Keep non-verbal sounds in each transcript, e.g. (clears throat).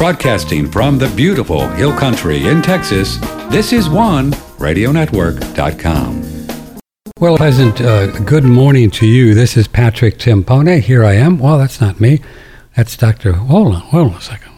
Broadcasting from the beautiful Hill Country in Texas, this is one radionetwork.com. Well, pleasant uh, good morning to you. This is Patrick Timpone. Here I am. Well, that's not me. That's Dr. Hold on, hold on a second.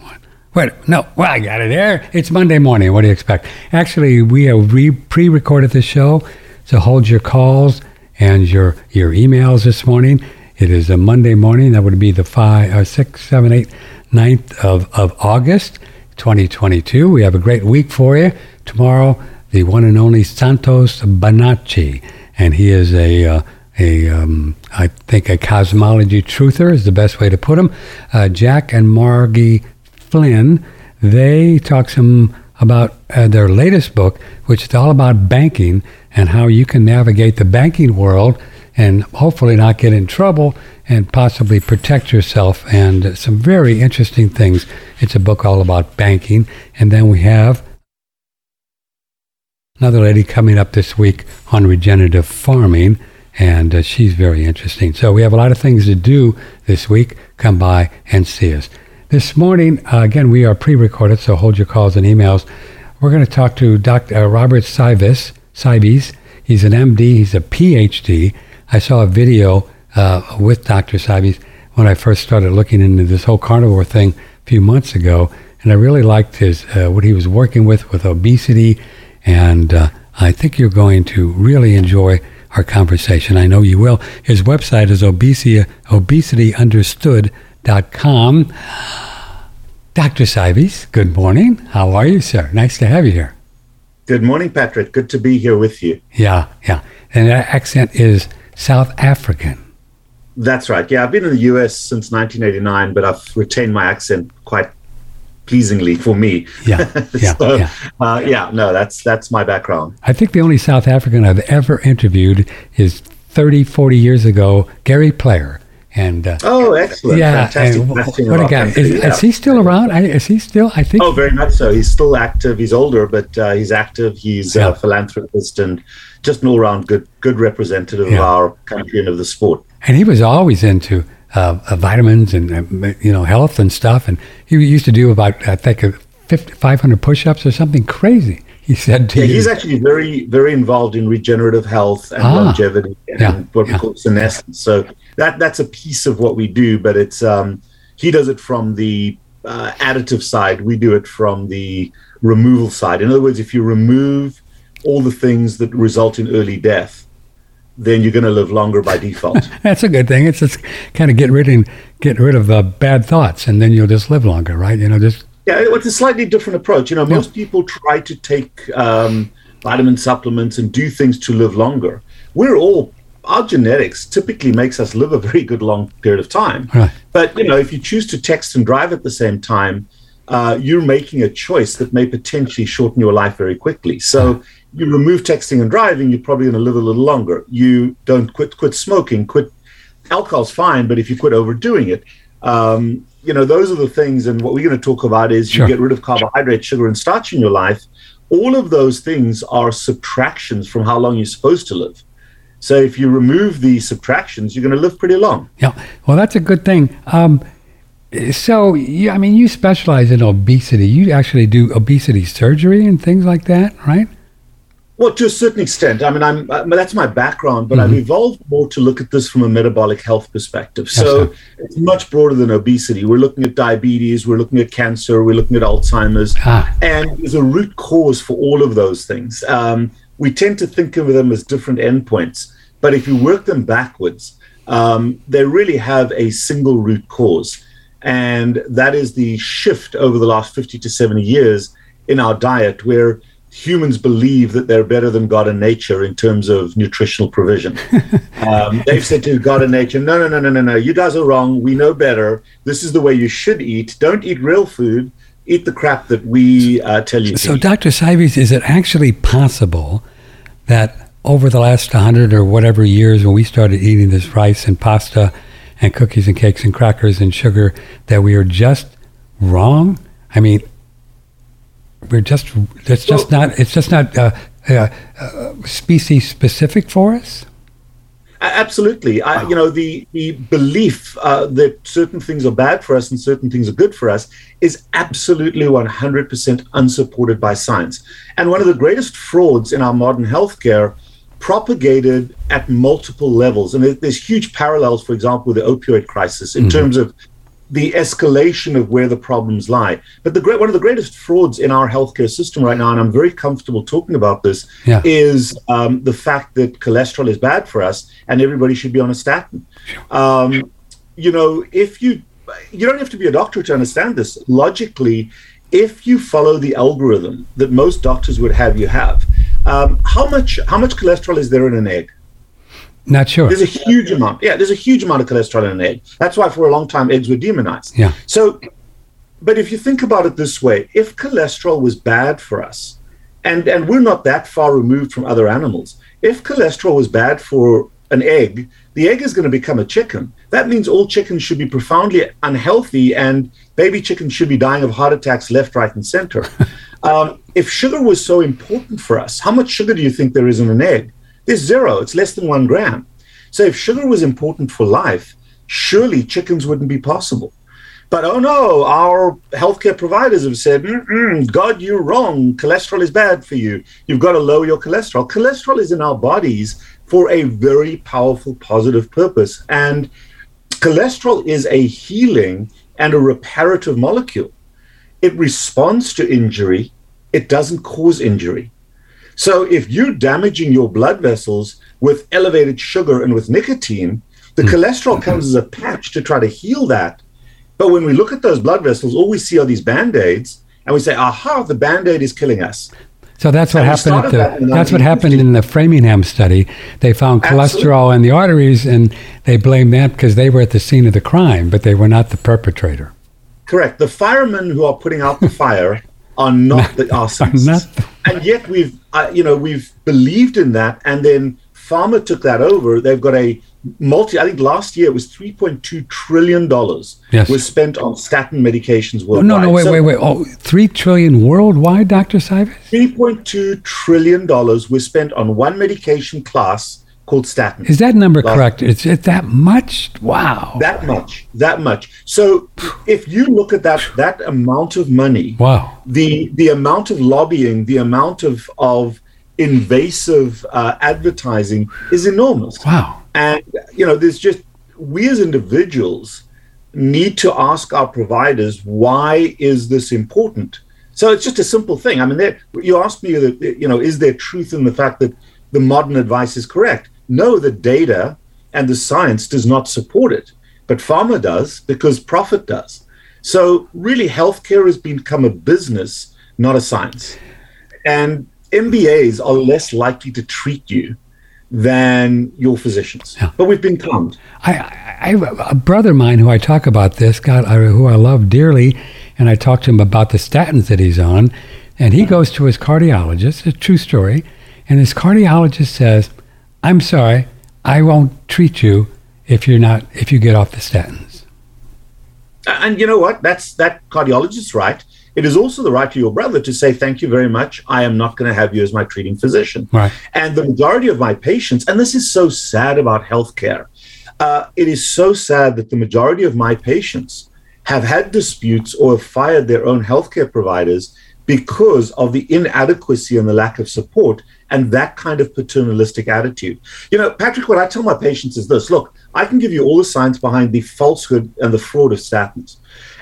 Wait, no, well, I got it there. It's Monday morning. What do you expect? Actually, we have re- pre-recorded the show, so hold your calls and your your emails this morning. It is a Monday morning. That would be the five, uh, six, seven, eight, 9th of, of August, 2022. We have a great week for you. Tomorrow, the one and only Santos Bonacci, and he is a uh, a um, I think a cosmology truther is the best way to put him. Uh, Jack and Margie Flynn, they talk some about uh, their latest book, which is all about banking and how you can navigate the banking world and hopefully not get in trouble and possibly protect yourself and some very interesting things. It's a book all about banking. And then we have another lady coming up this week on regenerative farming, and uh, she's very interesting. So we have a lot of things to do this week. Come by and see us. This morning, uh, again, we are pre-recorded, so hold your calls and emails. We're going to talk to Dr. Uh, Robert Cywes. Cywes. He's an MD. He's a PhD. I saw a video uh, with Dr. Cywes when I first started looking into this whole carnivore thing a few months ago, and I really liked his uh, what he was working with with obesity, and uh, I think you're going to really enjoy our conversation. I know you will. His website is obesity, obesityunderstood.com. Dr. Cywes, good morning. How are you, sir? Nice to have you here. Good morning, Patrick. Good to be here with you. Yeah, yeah. And that accent is South African. That's right. Yeah, I've been in the US since 1989, but I've retained my accent quite pleasingly for me. Yeah, (laughs) yeah, so, yeah. Uh, yeah. No, that's that's my background. I think the only South African I've ever interviewed is 30, 40 years ago, Gary Player. And uh, oh, excellent! Yeah, fantastic. What a guy! Is, yeah. is, he still around? Is he still? I think. Oh, very much so. He's still active. He's older, but uh, he's active. He's yeah. a philanthropist and just an all-round good, good representative yeah. of our country and of the sport. And he was always into uh, uh, vitamins and uh, you know health and stuff. And he used to do about I think 50, 500 push-ups or something crazy he said to yeah, you. He's actually very, very involved in regenerative health and ah, longevity and yeah, what we yeah. call senescence. So that that's a piece of what we do, but it's um, he does it from the uh, additive side. We do it from the removal side. In other words, if you remove all the things that result in early death, then you're going to live longer by default. (laughs) that's a good thing. It's just kind of get rid of get rid of uh, bad thoughts, and then you'll just live longer, right? You know, just yeah, it's a slightly different approach. You know, most yeah. people try to take um, vitamin supplements and do things to live longer. We're all our genetics typically makes us live a very good long period of time. Right. But you know, if you choose to text and drive at the same time, uh, you're making a choice that may potentially shorten your life very quickly. So you remove texting and driving, you're probably going to live a little longer. You don't quit quit smoking, quit alcohol's fine, but if you quit overdoing it, um, you know, those are the things. And what we're going to talk about is sure. you get rid of carbohydrate, sugar, and starch in your life. All of those things are subtractions from how long you're supposed to live. So if you remove the subtractions, you're going to live pretty long. Yeah. Well, that's a good thing. Um, so, yeah, I mean, you specialize in obesity. You actually do obesity surgery and things like that, right? Well, to a certain extent. I mean, I'm uh, that's my background, but mm-hmm. I've evolved more to look at this from a metabolic health perspective. So it's much broader than obesity. We're looking at diabetes, we're looking at cancer, we're looking at Alzheimer's, ah. and there's a root cause for all of those things. Um, we tend to think of them as different endpoints, but if you work them backwards, um, they really have a single root cause, and that is the shift over the last 50 to 70 years in our diet, where humans believe that they're better than God and nature in terms of nutritional provision. (laughs) um, they've said to God and nature, no, no, no, no, no, no, you guys are wrong. We know better. This is the way you should eat. Don't eat real food. Eat the crap that we uh, tell you. So, Dr. Cywes, is it actually possible that over the last 100 or whatever years when we started eating this rice and pasta and cookies and cakes and crackers and sugar, that we are just wrong? I mean, we're just it's just not it's just not uh, uh, uh, species specific for us. Absolutely. I, you know, the, the belief uh, that certain things are bad for us and certain things are good for us is absolutely 100% unsupported by science. And one of the greatest frauds in our modern healthcare propagated at multiple levels. And there's huge parallels, for example, with the opioid crisis in mm-hmm. terms of the escalation of where the problems lie. But the great one of the greatest frauds in our healthcare system right now, and I'm very comfortable talking about this, yeah. is um, the fact that cholesterol is bad for us and everybody should be on a statin. Um, you know, if you you don't have to be a doctor to understand this. Logically, if you follow the algorithm that most doctors would have you have, um, how much how much cholesterol is there in an egg? Not sure. There's a huge amount. Yeah, there's a huge amount of cholesterol in an egg. That's why for a long time eggs were demonized. Yeah. So, but if you think about it this way, if cholesterol was bad for us, and and we're not that far removed from other animals, if cholesterol was bad for an egg, the egg is going to become a chicken. That means all chickens should be profoundly unhealthy, and baby chickens should be dying of heart attacks left, right, and center. (laughs) um, if sugar was so important for us, how much sugar do you think there is in an egg? There's zero, it's less than one gram. So if sugar was important for life, surely chickens wouldn't be possible. But oh no, our healthcare providers have said, God, you're wrong. Cholesterol is bad for you. You've got to lower your cholesterol. Cholesterol is in our bodies for a very powerful positive purpose. And cholesterol is a healing and a reparative molecule. It responds to injury, it doesn't cause injury. So if you're damaging your blood vessels with elevated sugar and with nicotine, the mm. cholesterol comes as a patch to try to heal that. But when we look at those blood vessels, all we see are these band aids, and we say, aha, the band aid is killing us. So that's what and happened. The, that that's what happened in the Framingham study. They found Absolutely. cholesterol in the arteries, and they blamed that because they were at the scene of the crime, but they were not the perpetrator. Correct. The firemen who are putting out the fire are not the (laughs) arsonists. Not and yet we've, uh, you know, we've believed in that, and then pharma took that over. They've got a multi. I think last year it was three point two trillion dollars yes. was spent on statin medications worldwide. No, no, no, wait, so, wait, wait. Oh, three trillion worldwide, Doctor Cywes? Three point two trillion dollars was spent on one medication class called statin. Is that number correct? Is it that much? Wow. That much. That much. So if you look at that that amount of money, wow. The the amount of lobbying, the amount of of invasive uh, advertising is enormous. Wow. And you know, there's just we as individuals need to ask our providers why is this important. So it's just a simple thing. I mean, you asked me, you know, is there truth in the fact that the modern advice is correct? No, the data and the science does not support it, but pharma does because profit does. So, really, healthcare has become a business, not a science. And MBAs are less likely to treat you than your physicians. Yeah. But we've been. I, I, a brother of mine who I talk about this, God, who I love dearly, and I talk to him about the statins that he's on, and he goes to his cardiologist, a true story, and his cardiologist says, I'm sorry, I won't treat you if you're not if you get off the statins. And you know what? That's that cardiologist's right. It is also the right to your brother to say, Thank you very much. I am not going to have you as my treating physician. Right. And the majority of my patients, and this is so sad about healthcare, uh, it is so sad that the majority of my patients have had disputes or have fired their own healthcare providers because of the inadequacy and the lack of support and that kind of paternalistic attitude. You know, Patrick, what I tell my patients is this look, I can give you all the science behind the falsehood and the fraud of statins.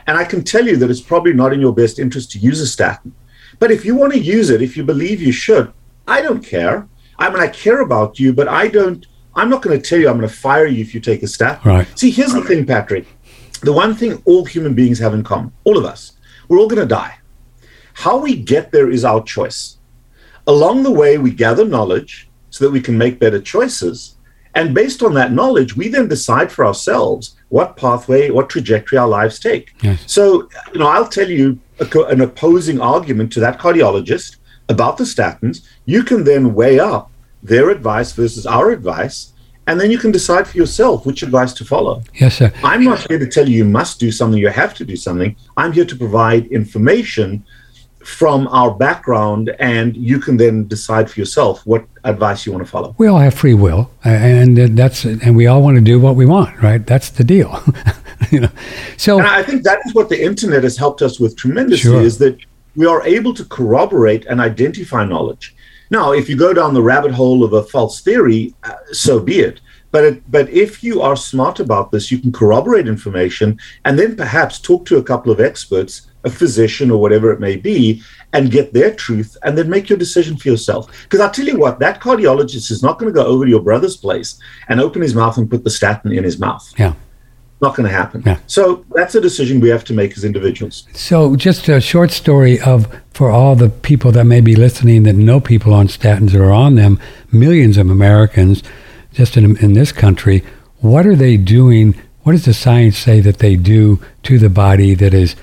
And I can tell you that it's probably not in your best interest to use a statin. But if you want to use it, if you believe you should, I don't care. I mean, I care about you, but I don't, I'm not going to tell you I'm going to fire you if you take a statin. Right. See, here's the thing, Patrick. The one thing all human beings have in common, all of us, we're all going to die. How we get there is our choice. Along the way, we gather knowledge so that we can make better choices. And based on that knowledge, we then decide for ourselves what pathway, what trajectory our lives take. Yes. So, you know, I'll tell you a, an opposing argument to that cardiologist about the statins. You can then weigh up their advice versus our advice, and then you can decide for yourself which advice to follow. Yes, sir. I'm not here to tell you you must do something, you have to do something. I'm here to provide information from our background, and you can then decide for yourself what advice you want to follow. We all have free will, and that's and we all want to do what we want, right? That's the deal. (laughs) you know, so and I think that is what the internet has helped us with tremendously sure. is that we are able to corroborate and identify knowledge. Now, if you go down the rabbit hole of a false theory, uh, so be it. But it, but if you are smart about this, you can corroborate information and then perhaps talk to a couple of experts a physician or whatever it may be and get their truth and then make your decision for yourself. Because I'll tell you what, that cardiologist is not going to go over to your brother's place and open his mouth and put the statin in his mouth. Yeah. Not going to happen. Yeah. So that's a decision we have to make as individuals. So, just a short story of for all the people that may be listening that know people on statins or are on them, millions of Americans just in, in this country, what are they doing? What does the science say that they do to the body that is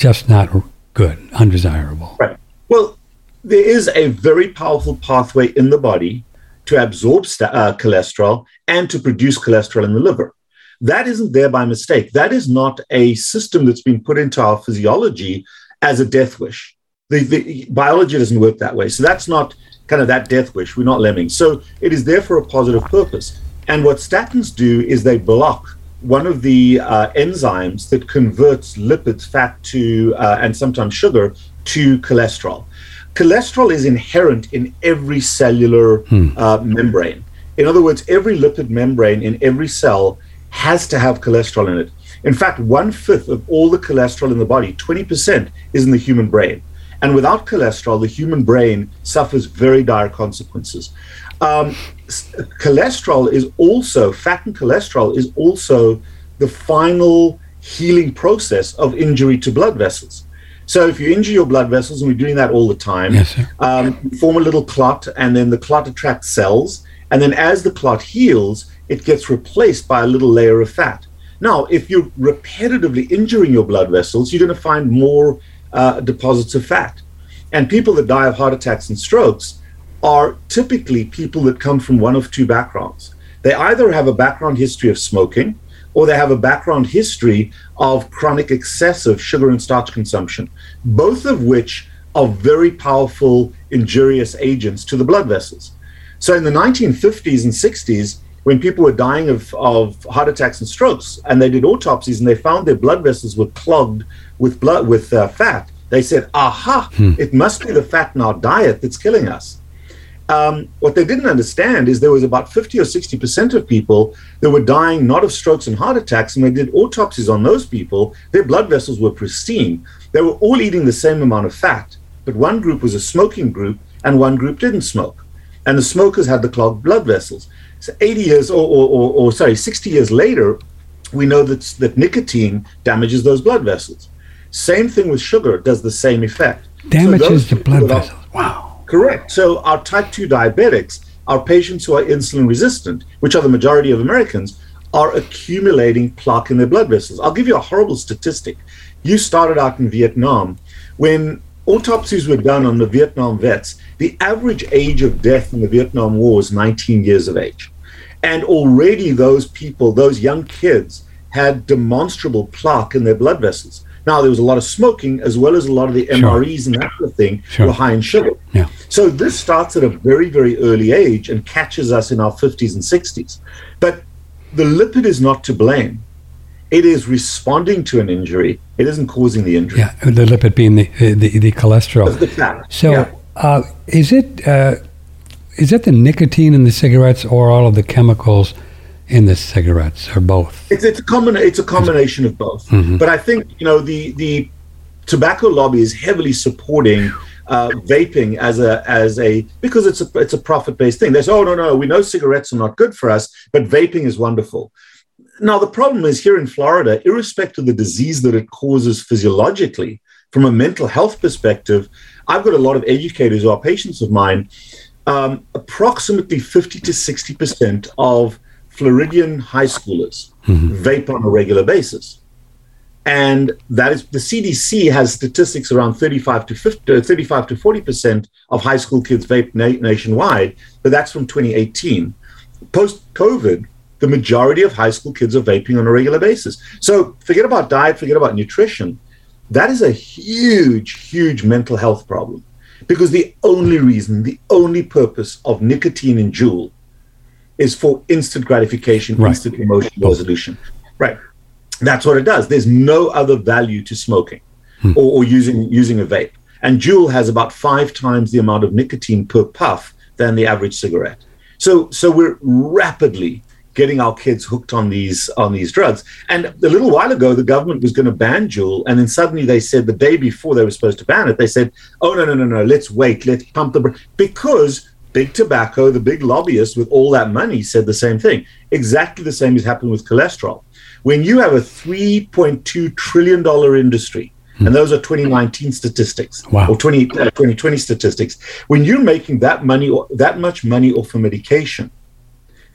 just not good, undesirable. Right. Well, there is a very powerful pathway in the body to absorb st- uh, cholesterol and to produce cholesterol in the liver. That isn't there by mistake. That is not a system that's been put into our physiology as a death wish. The, the biology doesn't work that way. So that's not kind of that death wish. We're not lemmings. So it is there for a positive purpose. And what statins do is they block one of the uh, enzymes that converts lipids, fat to, uh, and sometimes sugar to cholesterol. Cholesterol is inherent in every cellular hmm. uh, membrane. In other words, every lipid membrane in every cell has to have cholesterol in it. In fact, one fifth of all the cholesterol in the body, 20%, is in the human brain. And without cholesterol, the human brain suffers very dire consequences. Um, cholesterol is also, fat and cholesterol is also the final healing process of injury to blood vessels. So if you injure your blood vessels, and we're doing that all the time, yes, um, form a little clot, and then the clot attracts cells. And then as the clot heals, it gets replaced by a little layer of fat. Now, if you're repetitively injuring your blood vessels, you're going to find more uh, deposits of fat. And people that die of heart attacks and strokes are typically people that come from one of two backgrounds. They either have a background history of smoking or they have a background history of chronic excessive sugar and starch consumption, both of which are very powerful injurious agents to the blood vessels. So in the 1950s and 60s, when people were dying of, of heart attacks and strokes, and they did autopsies and they found their blood vessels were clogged with blood with uh, fat, they said, "Aha! Hmm. It must be the fat in our diet that's killing us." Um, what they didn't understand is there was about 50 or 60% of people that were dying not of strokes and heart attacks. And they did autopsies on those people, their blood vessels were pristine. They were all eating the same amount of fat, but one group was a smoking group and one group didn't smoke. And the smokers had the clogged blood vessels. So 80 years, or, or, or, or sorry, 60 years later, we know that, that nicotine damages those blood vessels. Same thing with sugar, does the same effect. Damages so the blood vessels. Wow. Correct. So our type 2 diabetics, our patients who are insulin resistant, which are the majority of Americans, are accumulating plaque in their blood vessels. I'll give you a horrible statistic. You started out in Vietnam. When autopsies were done on the Vietnam vets, the average age of death in the Vietnam War was 19 years of age. And already those people, those young kids, had demonstrable plaque in their blood vessels. Now, there was a lot of smoking as well as a lot of the MREs sure. and that sort of thing sure. were high in sugar. Yeah. So this starts at a very, very early age and catches us in our 50s and 60s. But the lipid is not to blame. It is responding to an injury. It isn't causing the injury. Yeah, the lipid being the the, the cholesterol. The fat. So, yeah. uh, is it uh, is it the nicotine in the cigarettes or all of the chemicals? In the cigarettes or both? It's, it's a common it's a combination of both. Mm-hmm. But I think you know the the tobacco lobby is heavily supporting uh, vaping as a as a because it's a it's a profit based thing. They say, oh no no, we know cigarettes are not good for us, but vaping is wonderful. Now the problem is here in Florida, irrespective of the disease that it causes physiologically, from a mental health perspective, I've got a lot of educators who are patients of mine. Um, approximately 50 to 60 percent of Floridian high schoolers mm-hmm. vape on a regular basis. And that is the CDC has statistics around 35 to 50, uh, 35 to 40 percent of high school kids vape na- nationwide, but that's from 2018. Post COVID, the majority of high school kids are vaping on a regular basis. So forget about diet, forget about nutrition. That is a huge, huge mental health problem because the only reason, the only purpose of nicotine in Juul is for instant gratification, right. instant emotional resolution. Right. That's what it does. There's no other value to smoking hmm. or, or, using using a vape. And Juul has about five times the amount of nicotine per puff than the average cigarette. So so we're rapidly getting our kids hooked on these on these drugs. And a little while ago, the government was going to ban Juul, and then suddenly they said the day before they were supposed to ban it, they said, "Oh no no no no, let's wait, let's pump the br-. because." Big tobacco, the big lobbyists with all that money said the same thing. Exactly the same is happening with cholesterol. When you have a $3.2 trillion industry, hmm. and those are 2019 statistics wow. or 20, uh, 2020 statistics. When you're making that money, or that much money off a medication,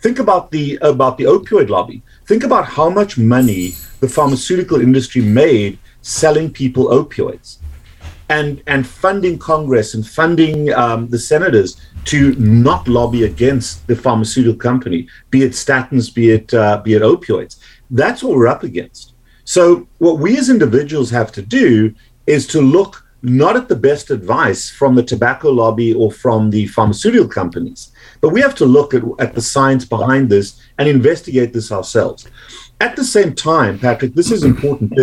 Think about the about the opioid lobby. Think about how much money the pharmaceutical industry made selling people opioids, and and funding Congress and funding um, the senators to not lobby against the pharmaceutical company, be it statins, be it uh, be it opioids. That's what we're up against. So what we as individuals have to do is to look not at the best advice from the tobacco lobby or from the pharmaceutical companies, but we have to look at, at the science behind this and investigate this ourselves. At the same time, Patrick, this is important.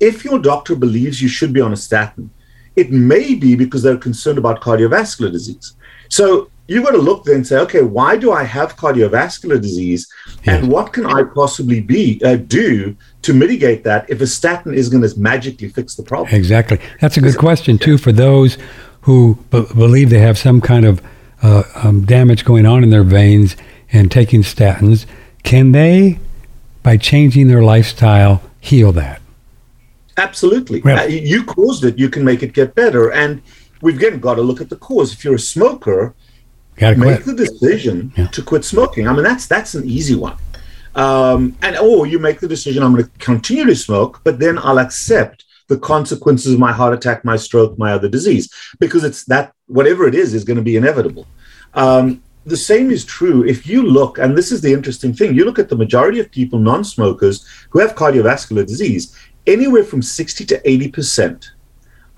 If your doctor believes you should be on a statin, it may be because they're concerned about cardiovascular disease. So you've got to look then and say, okay, why do I have cardiovascular disease, and what can I possibly be uh, do to mitigate that if a statin is going to magically fix the problem? Exactly. That's a good question too for those who b- believe they have some kind of uh, um, damage going on in their veins and taking statins, can they, by changing their lifestyle, heal that? Absolutely. Uh, you caused it, you can make it get better. And we've again got to look at the cause. If you're a smoker, make the decision yeah. to quit smoking. I mean, that's that's an easy one. Um, and or you make the decision, I'm going to continue to smoke, but then I'll accept the consequences of my heart attack, my stroke, my other disease, because it's that whatever it is is going to be inevitable. Um, the same is true if you look, and this is the interesting thing you look at the majority of people, non smokers, who have cardiovascular disease, anywhere from 60 to 80%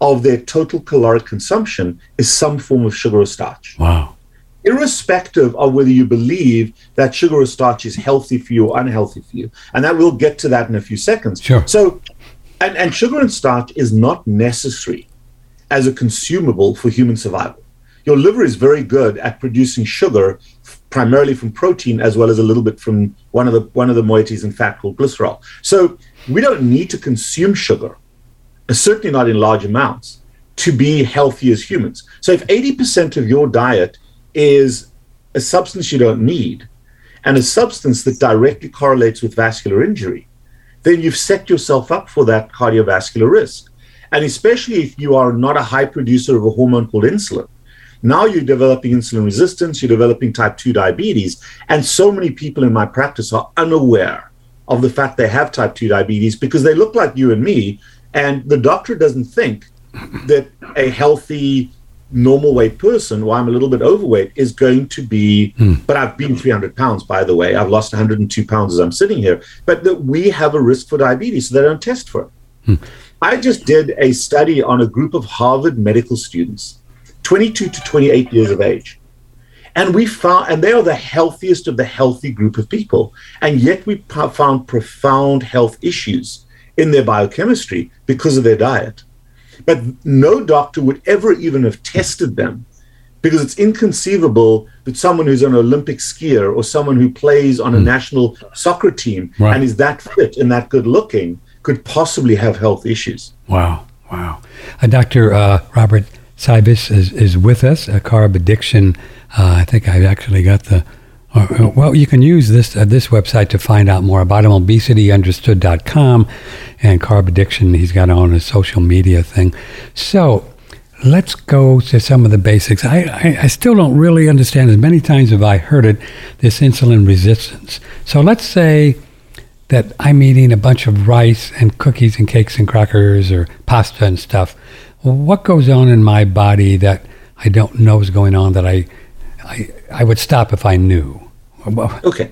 of their total caloric consumption is some form of sugar or starch. Wow. Irrespective of whether you believe that sugar or starch is healthy for you or unhealthy for you. And that we'll get to that in a few seconds. Sure. So and, and sugar and starch is not necessary as a consumable for human survival. Your liver is very good at producing sugar primarily from protein as well as a little bit from one of the one of the moieties in fat called glycerol. So we don't need to consume sugar, uh, certainly not in large amounts, to be healthy as humans. So if 80% of your diet is a substance you don't need and a substance that directly correlates with vascular injury, then you've set yourself up for that cardiovascular risk. And especially if you are not a high producer of a hormone called insulin. Now you're developing insulin resistance, you're developing type 2 diabetes. And so many people in my practice are unaware of the fact they have type 2 diabetes because they look like you and me. And the doctor doesn't think that a healthy normal weight person, or I'm a little bit overweight, is going to be. Hmm. But I've been 300 pounds, by the way. I've lost 102 pounds as I'm sitting here. But that we have a risk for diabetes, so they don't test for it. Hmm. I just did a study on a group of Harvard medical students, 22 to 28 years of age. And we found, and they are the healthiest of the healthy group of people. And yet we found profound health issues in their biochemistry because of their diet. But no doctor would ever even have tested them because it's inconceivable that someone who's an Olympic skier or someone who plays on a mm. national soccer team right. and is that fit and that good looking could possibly have health issues. Wow, wow. Uh, Dr. Uh, Robert Cywes is, is with us, a carb addiction. Uh, I think I've actually got the uh, well, you can use this uh, this website to find out more about him. ObesityUnderstood.com and carb addiction. He's got on his social media thing. So let's go to some of the basics. I, I, I, still don't really understand, as many times have I heard it, this insulin resistance. So let's say that I'm eating a bunch of rice and cookies and cakes and crackers or pasta and stuff. Well, what goes on in my body that I don't know is going on that I, I, I would stop if I knew? (laughs) Okay,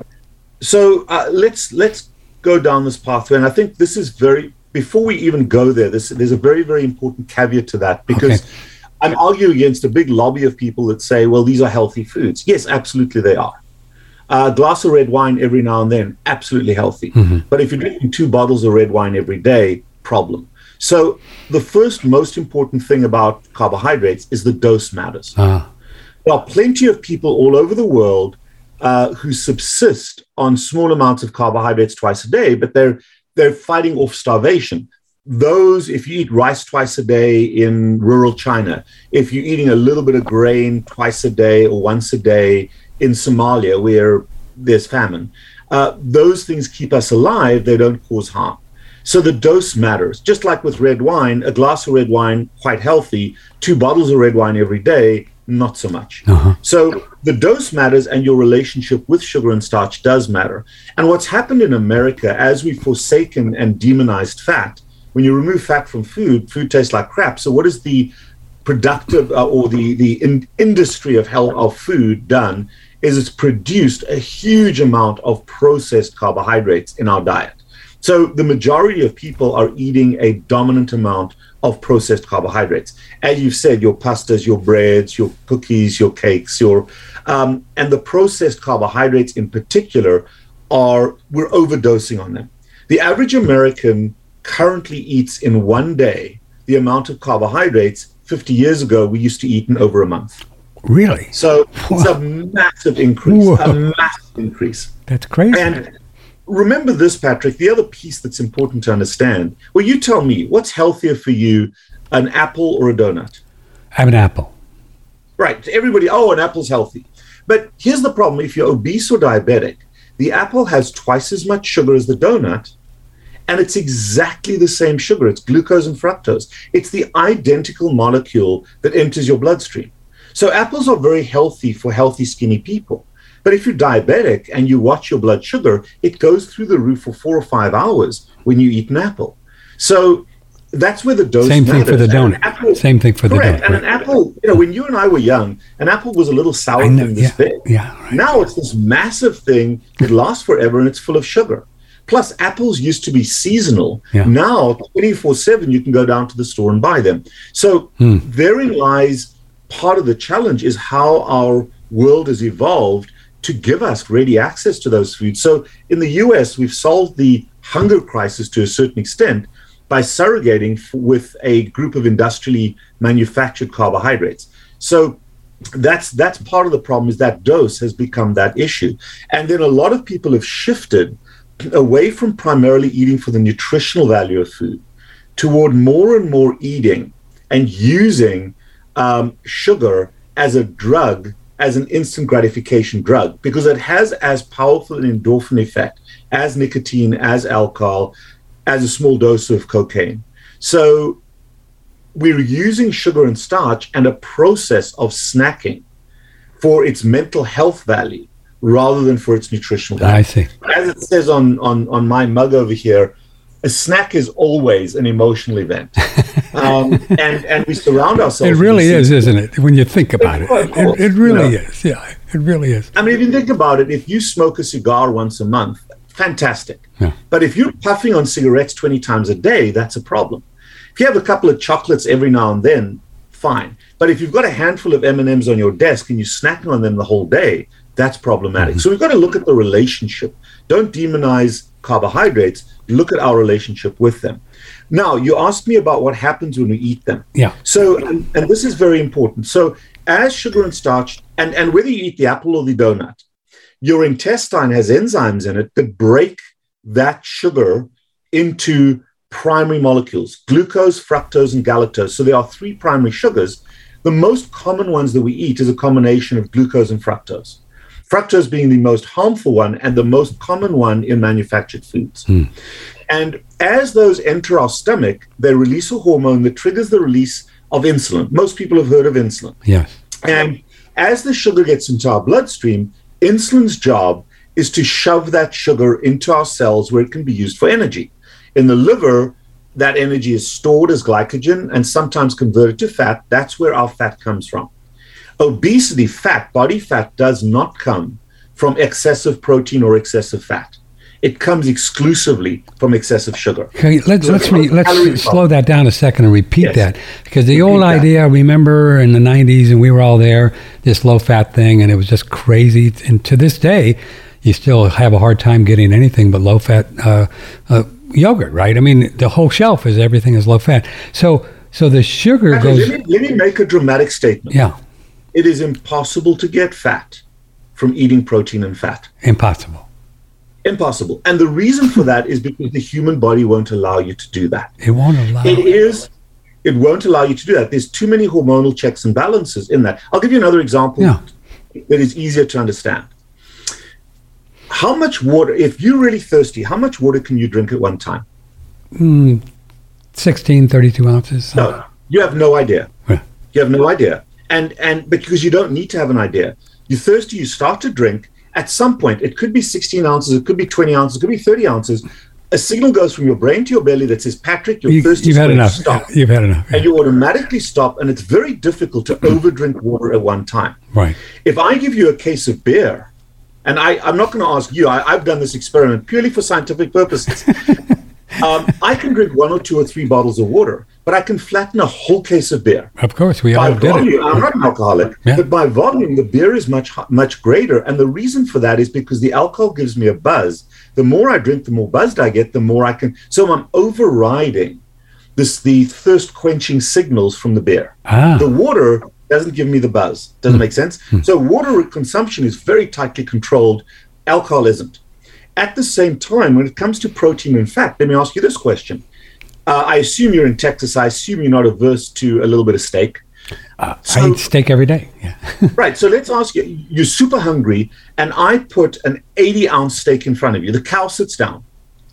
so uh, let's let's go down this pathway, and I think this is very before we even go there, this, there's a very, very important caveat to that because Okay. I'm arguing against a big lobby of people that say, well, these are healthy foods. Yes, absolutely they are. A glass of red wine every now and then, absolutely healthy. But if you're drinking two bottles of red wine every day, problem. So the first most important thing about carbohydrates is the dose matters. Ah, There are plenty of people all over the world uh, who subsist on small amounts of carbohydrates twice a day, but they're they're fighting off starvation. Those, if you eat rice twice a day in rural China, if you're eating a little bit of grain twice a day or once a day in Somalia, where there's famine, uh, those things keep us alive. They don't cause harm. So the dose matters. Just like with red wine, a glass of red wine, quite healthy. Two bottles of red wine every day, not so much. uh-huh. So the dose matters, and your relationship with sugar and starch does matter. And what's happened in America as we've forsaken and demonized fat, when you remove fat from food, food tastes like crap. So what is the productive uh, or the the in- industry of health of food done? Is it's produced a huge amount of processed carbohydrates in our diet. So the majority of people are eating a dominant amount of processed carbohydrates. As you've said, your pastas, your breads, your cookies, your cakes, your um, and the processed carbohydrates in particular are we're overdosing on them. The average American currently eats in one day the amount of carbohydrates 50 years ago we used to eat in over a month. Really? So it's a massive increase, Whoa. a massive increase. That's crazy. And remember this, Patrick, the other piece that's important to understand. Well, you tell me, what's healthier for you, an apple or a donut? I have an apple. Right. Everybody, oh, an apple's healthy. But here's the problem if you're obese or diabetic, the apple has twice as much sugar as the donut, and it's exactly the same sugar. It's glucose and fructose. It's the identical molecule that enters your bloodstream. So apples are very healthy for healthy, skinny people. But if you're diabetic and you watch your blood sugar, it goes through the roof for four or five hours when you eat an apple. So that's where the dose Same thing for the. Donut. apple- Same thing for the Correct. donut. And an apple, you know, when you and I were young, an apple was a little sour know, thing this yeah, big. yeah, right. Now it's this massive thing that lasts forever and it's full of sugar. Plus, apples used to be seasonal. Yeah. Now, 24 7, you can go down to the store and buy them. So, Hmm. therein lies part of the challenge is how our world has evolved to give us ready access to those foods. So, in the US, we've solved the hunger crisis to a certain extent by surrogating f- with a group of industrially manufactured carbohydrates. So, that's that's part of the problem is that dose has become that issue and then a lot of people have shifted away from primarily eating for the nutritional value of food toward more and more eating and using um, sugar as a drug as an instant gratification drug because it has as powerful an endorphin effect as nicotine as alcohol as a small dose of cocaine so we're using sugar and starch and a process of snacking for its mental health value rather than for its nutritional value. I see. As it says on, on, on my mug over here, a snack is always an emotional event. (laughs) Um, and, and we surround ourselves. It really is, isn't it? When you think about it, it, course, it really you know. is. Yeah, it really is. I mean, if you think about it, if you smoke a cigar once a month, fantastic. Yeah. But if you're puffing on cigarettes 20 times a day, that's a problem. If you have a couple of chocolates every now and then, fine. But if you've got a handful of M&Ms on your desk and you're snacking on them the whole day, that's problematic. So we've got to look at the relationship. Don't demonize carbohydrates. Look at our relationship with them. Now, you asked me about what happens when we eat them. Yeah. So, and, and this is very important. So, as sugar and starch, and, and whether you eat the apple or the donut, your intestine has enzymes in it that break that sugar into primary molecules glucose, fructose, and galactose. So, there are three primary sugars. The most common ones that we eat is a combination of glucose and fructose. Fructose being the most harmful one and the most common one in manufactured foods. Hmm. And as those enter our stomach, they release a hormone that triggers the release of insulin. Most people have heard of insulin. Yes. And as the sugar gets into our bloodstream, insulin's job is to shove that sugar into our cells where it can be used for energy. In the liver, that energy is stored as glycogen and sometimes converted to fat. That's where our fat comes from. Obesity, fat, body fat, does not come from excessive protein or excessive fat. It comes exclusively from excessive sugar. Okay, let's So let's re, let's slow that down a second and repeat Yes. that because the Repeat old that. idea I remember in the '90s and we were all there, this low-fat thing, and it was just crazy. And to this day, you still have a hard time getting anything but low-fat uh, uh, yogurt, right? I mean, the whole shelf is everything is low-fat. So so the sugar Okay, goes, let, me, let me make a dramatic statement. yeah, It is impossible to get fat from eating protein and fat. impossible. Impossible. And the reason for that is because the human body won't allow you to do that. It won't allow. It is, it won't allow you to do that. There's too many hormonal checks and balances in that. I'll give you another example Yeah. that is easier to understand. How much water, if you're really thirsty, how much water can you drink at one time? Mm, 16, 32 ounces. No, you have no idea. Yeah. You have no idea. And and because you don't need to have an idea. You're thirsty, you start to drink. At some point, it could be 16 ounces, it could be 20 ounces, it could be 30 ounces. A signal goes from your brain to your belly that says, Patrick, you're You, thirsty. you've had enough. Stop. You've had enough. And you automatically stop, and it's very difficult to overdrink water at one time. Right. If I give you a case of beer, and I, I'm not going to ask you, I, I've done this experiment purely for scientific purposes. (laughs) um, I can drink one or two or three bottles of water, but I can flatten a whole case of beer Of course, we by all did volume, it. I'm not an alcoholic, Yeah. but by volume, the beer is much much greater, and the reason for that is because the alcohol gives me a buzz. The more I drink, the more buzzed I get. The more I can. So I'm overriding this the thirst quenching signals from the beer. Ah, The water doesn't give me the buzz. Doesn't make sense. So water consumption is very tightly controlled. Alcohol isn't. At the same time, when it comes to protein and fat, let me ask you this question. Uh, I assume you're in Texas. I assume you're not averse to a little bit of steak. I so- eat steak every day. Yeah. (laughs) Right. So let's ask you you're super hungry, and I put an 80 ounce steak in front of you. The cow sits down.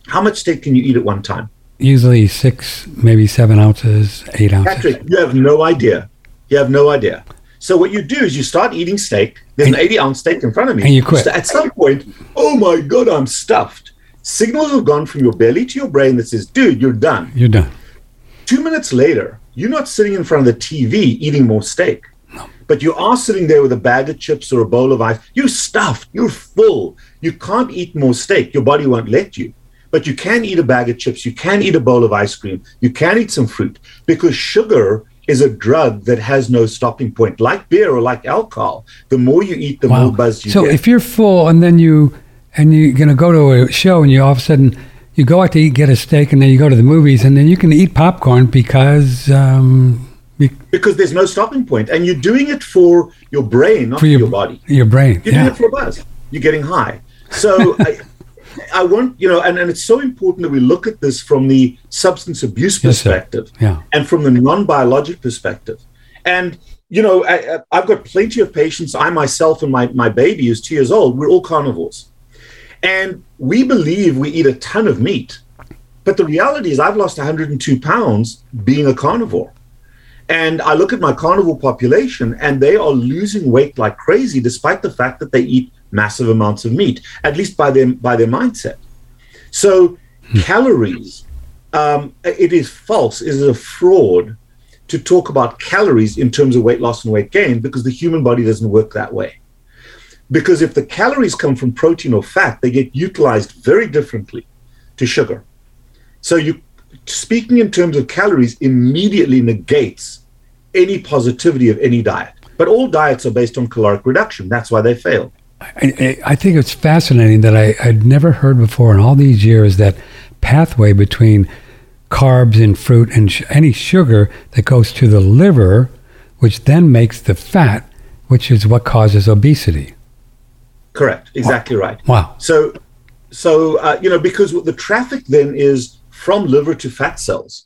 How much steak can you eat at one time? Usually six, maybe seven ounces, eight ounces. Patrick, you have no idea. You have no idea. So what you do is you start eating steak. There's an 80 ounce steak in front of me. And you quit. So at some point, oh my God, I'm stuffed. Signals have gone from your belly to your brain that says, dude, you're done. You're done. Two minutes later, you're not sitting in front of the TV eating more steak. No. But you are sitting there with a bag of chips or a bowl of ice. You're stuffed. You're full. You can't eat more steak. Your body won't let you. But you can eat a bag of chips. You can eat a bowl of ice cream. You can eat some fruit because sugar is a drug that has no stopping point. Like beer or like alcohol, the more you eat, the Wow. more buzz you so get. So if you're full and then you and you're gonna go to a show and you all of a sudden you go out to eat, get a steak, and then you go to the movies and then you can eat popcorn because um, be- because there's no stopping point, and you're doing it for your brain, not for your, your body. your brain. You're yeah. doing it for a buzz. You're getting high. So (laughs) I, I want, you know, and, and it's so important that we look at this from the substance abuse Yes, sir. perspective Yeah. and from the non-biologic perspective. And, you know, I, I've got plenty of patients. I myself and my, my baby who's two years old, we're all carnivores. And we believe we eat a ton of meat. But the reality is I've lost 102 pounds being a carnivore. And I look at my carnivore population and they are losing weight like crazy, despite the fact that they eat massive amounts of meat, at least by their, by their mindset. So, calories, um, it is false, it is a fraud to talk about calories in terms of weight loss and weight gain because the human body doesn't work that way. Because if the calories come from protein or fat, they get utilized very differently to sugar. So you speaking in terms of calories immediately negates any positivity of any diet. But all diets are based on caloric reduction. That's why they fail. I, I think it's fascinating that I, I'd never heard before in all these years that pathway between carbs and fruit and sh- any sugar that goes to the liver, which then makes the fat, which is what causes obesity. Correct. Exactly right. Wow. So, so uh, you know, because the traffic then is from liver to fat cells.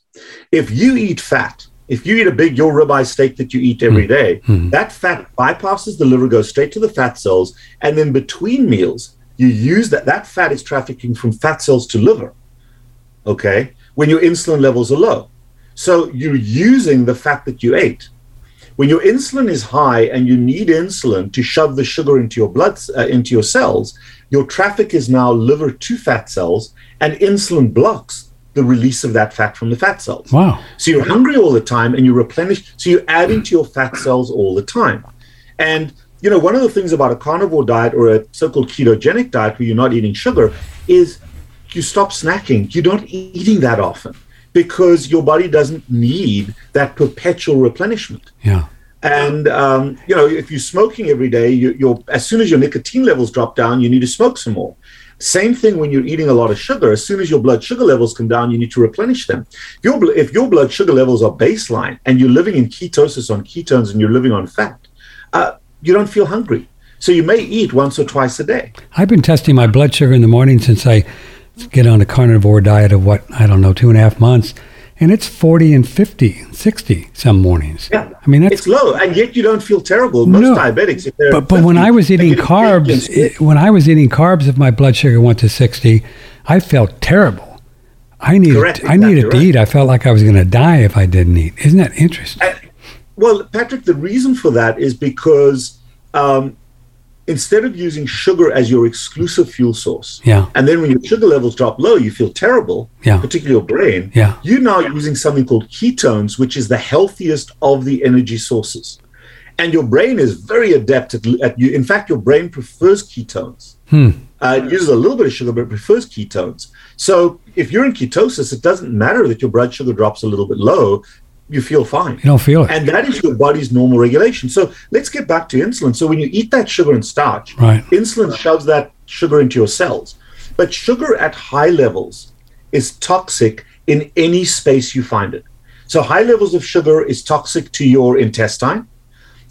If you eat fat, if you eat a big your ribeye steak that you eat every day, that fat bypasses the liver, goes straight to the fat cells, and then between meals, you use that. That fat is trafficking from fat cells to liver. Okay, when your insulin levels are low, so you're using the fat that you ate. When your insulin is high and you need insulin to shove the sugar into your blood, uh, into your cells, your traffic is now liver to fat cells, and insulin blocks the release of that fat from the fat cells. Wow. So you're hungry all the time and you replenish. So you're adding to your fat cells all the time. And, you know, one of the things about a carnivore diet or a so called ketogenic diet where you're not eating sugar is you stop snacking. You're not eating that often because your body doesn't need that perpetual replenishment. Yeah. And um, you know, if you're smoking every day, you, you're as soon as your nicotine levels drop down, you need to smoke some more. Same thing when you're eating a lot of sugar. As soon as your blood sugar levels come down, you need to replenish them. If your, if your blood sugar levels are baseline and you're living in ketosis on ketones and you're living on fat, uh, you don't feel hungry. So you may eat once or twice a day. I've been testing my blood sugar in the morning since I get on a carnivore diet of what, I don't know, two and a half months. And it's 40 and 50, 60 some mornings. Yeah. I mean, that's It's low, and yet you don't feel terrible. Most No. diabetics, But but when I was eating carbs, bacon. i- when I was eating carbs, if my blood sugar went to sixty, I felt terrible. I needed Correct, I needed exactly to eat. I felt like I was going to die if I didn't eat. Isn't that interesting? And- well, Patrick, the reason for that is because um, instead of using sugar as your exclusive fuel source, Yeah. and then when your sugar levels drop low, you feel terrible, Yeah. particularly your brain. Yeah. You're now using something called ketones, which is the healthiest of the energy sources. And your brain is very adept at, at you. In fact, your brain prefers ketones. Hmm. Uh, it uses a little bit of sugar, but it prefers ketones. So if you're in ketosis, it doesn't matter that your blood sugar drops a little bit low. You feel fine. You don't feel it, And that is your body's normal regulation. So let's get back to insulin. So when you eat that sugar and starch, right? insulin shoves that sugar into your cells. But sugar at high levels is toxic in any space you find it. So high levels of sugar is toxic to your intestine.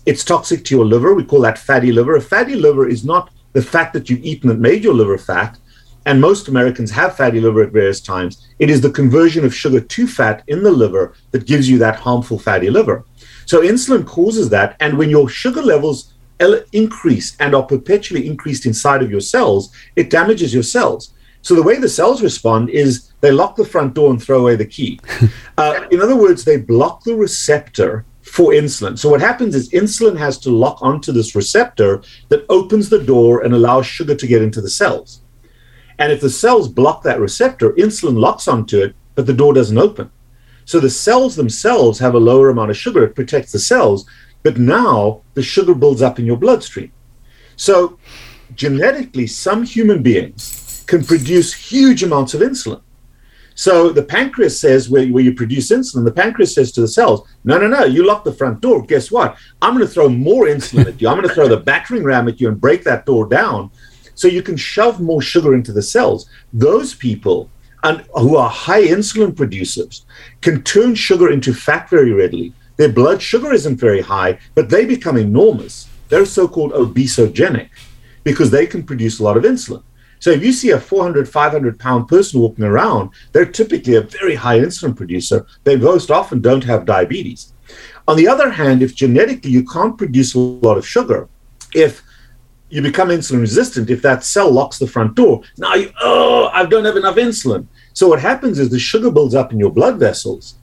It's toxic to your liver. We call that fatty liver. A fatty liver is not the fat that you've eaten that made your liver fat. And most Americans have fatty liver at various times. It is the conversion of sugar to fat in the liver that gives you that harmful fatty liver. So insulin causes that. And when your sugar levels ele- increase and are perpetually increased inside of your cells, it damages your cells. So the way the cells respond is they lock the front door and throw away the key. (laughs) uh, in other words, they block the receptor for insulin. So what happens is insulin has to lock onto this receptor that opens the door and allows sugar to get into the cells. And if the cells block that receptor, insulin locks onto it, but the door doesn't open. So the cells themselves have a lower amount of sugar. It protects the cells, but now the sugar builds up in your bloodstream. So genetically, some human beings can produce huge amounts of insulin. So the pancreas says, where, where you produce insulin, the pancreas says to the cells, no, no, no, you lock the front door. Guess what? I'm going to throw more insulin at you. I'm going to throw the battering ram at you and break that door down so you can shove more sugar into the cells. Those people and who are high insulin producers can turn sugar into fat very readily. Their blood sugar isn't very high, but they become enormous. They're so called obesogenic because they can produce a lot of insulin. So if you see a 400, 500 pound person walking around, they're typically a very high insulin producer. They most often don't have diabetes. On the other hand, if genetically you can't produce a lot of sugar, if you become insulin resistant, if that cell locks the front door, now you, oh, I don't have enough insulin. So what happens is the sugar builds up in your blood vessels,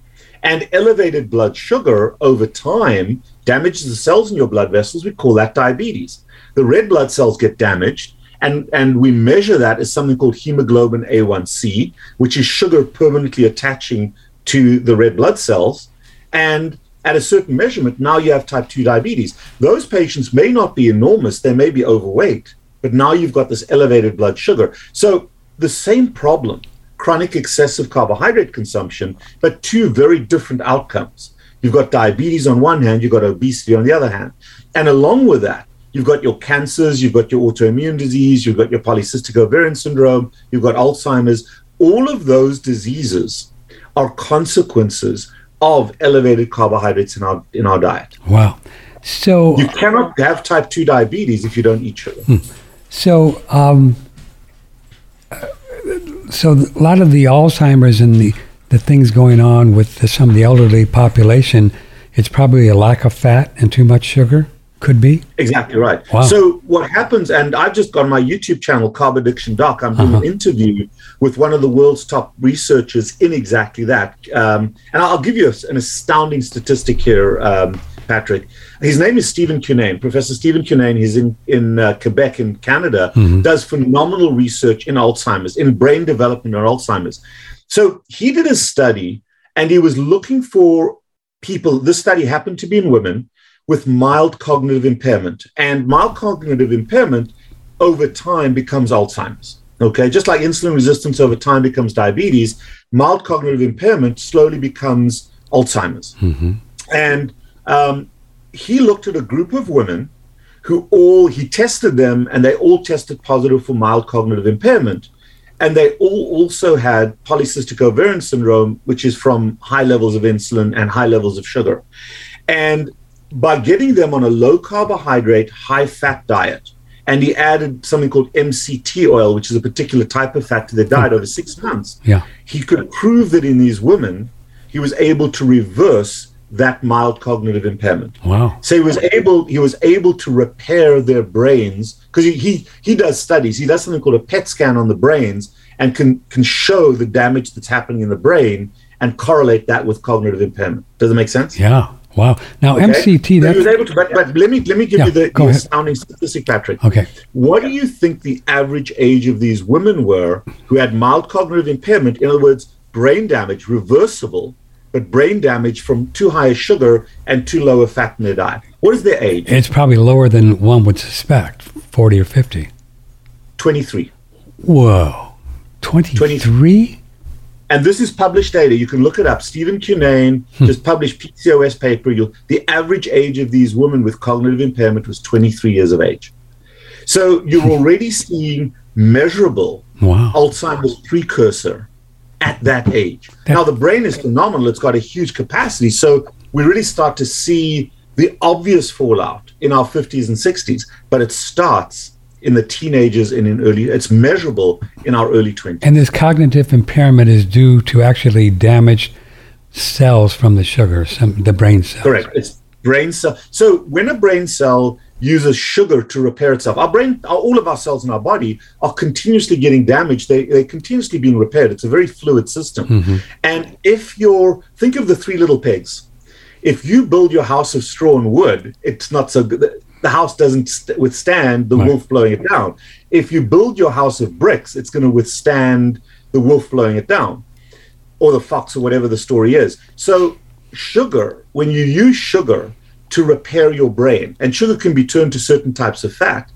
and elevated blood sugar over time damages the cells in your blood vessels. We call that diabetes. The red blood cells get damaged, and, and we measure that as something called hemoglobin A1C, which is sugar permanently attaching to the red blood cells. And at a certain measurement, now you have type 2 diabetes. Those patients may not be enormous, they may be overweight, but now you've got this elevated blood sugar. So the same problem, chronic excessive carbohydrate consumption, but two very different outcomes. You've got diabetes on one hand, you've got obesity on the other hand. And along with that, you've got your cancers, you've got your autoimmune disease, you've got your polycystic ovarian syndrome, you've got Alzheimer's. All of those diseases are consequences of elevated carbohydrates in our in our diet. Wow. So You cannot have type 2 diabetes if you don't eat sugar. So, um, uh, so a lot of the Alzheimer's and the, the things going on with the, some of the elderly population, it's probably a lack of fat and too much sugar. Could be. Exactly right. Wow. So what happens, and I've just got my YouTube channel, Carb Addiction Doc. I'm doing Uh-huh. an interview with one of the world's top researchers in exactly that. Um, and I'll give you an astounding statistic here, um, Patrick. His name is Stephen Cunnane, Professor Stephen Cunnane. He's in in uh, Quebec, in Canada. Does phenomenal research in Alzheimer's, in brain development or Alzheimer's. So he did a study, and he was looking for people. This study happened to be in women with mild cognitive impairment. And mild cognitive impairment over time becomes Alzheimer's. Okay, just like insulin resistance over time becomes diabetes, mild cognitive impairment slowly becomes Alzheimer's. Mm-hmm. And um, he looked at a group of women who all, he tested them and they all tested positive for mild cognitive impairment. And they all also had polycystic ovarian syndrome, which is from high levels of insulin and high levels of sugar. And by getting them on a low carbohydrate, high fat diet, and he added something called MCT oil, which is a particular type of fat to their diet hmm. over six months. Yeah. He could prove that in these women, he was able to reverse that mild cognitive impairment. Wow. So he was able he was able to repair their brains because he, he he does studies. He does something called a PET scan on the brains and can can show the damage that's happening in the brain and correlate that with cognitive impairment. Does it make sense? Yeah. Wow. Now Okay? MCT. So he was able to, but, but let me let me give Yeah, you the, the astounding statistic, Patrick. Okay. What do you think the average age of these women were who had mild cognitive impairment? In other words, brain damage, reversible, but brain damage from too high a sugar and too low a fat in their diet. What is their age? It's probably lower than one would suspect. Forty or fifty. 23. Whoa. Twenty-three. And this is published data. You can look it up. Stephen Cunnane hmm. just published PCOS paper. You'll, the average age of these women with cognitive impairment was 23 years of age. So you're hmm. already seeing measurable Wow. Alzheimer's precursor at that age. That- now, the brain is phenomenal, it's got a huge capacity. So we really start to see the obvious fallout in our 50s and 60s, but it starts in the teenagers and in early, it's measurable in our early 20s. And this cognitive impairment is due to actually damaged cells from the sugar, some the brain cells. Correct. It's brain cell. So when a brain cell uses sugar to repair itself, our brain, our, all of our cells in our body are continuously getting damaged. They, they're continuously being repaired. It's a very fluid system. Mm-hmm. And if you're, think of the three little pigs. If you build your house of straw and wood, it's not so good. The- house doesn't st- withstand the Right. wolf blowing it down. If you build your house of bricks, it's going to withstand the wolf blowing it down or the fox or whatever the story is. So, sugar, when you use sugar to repair your brain, and sugar can be turned to certain types of fat,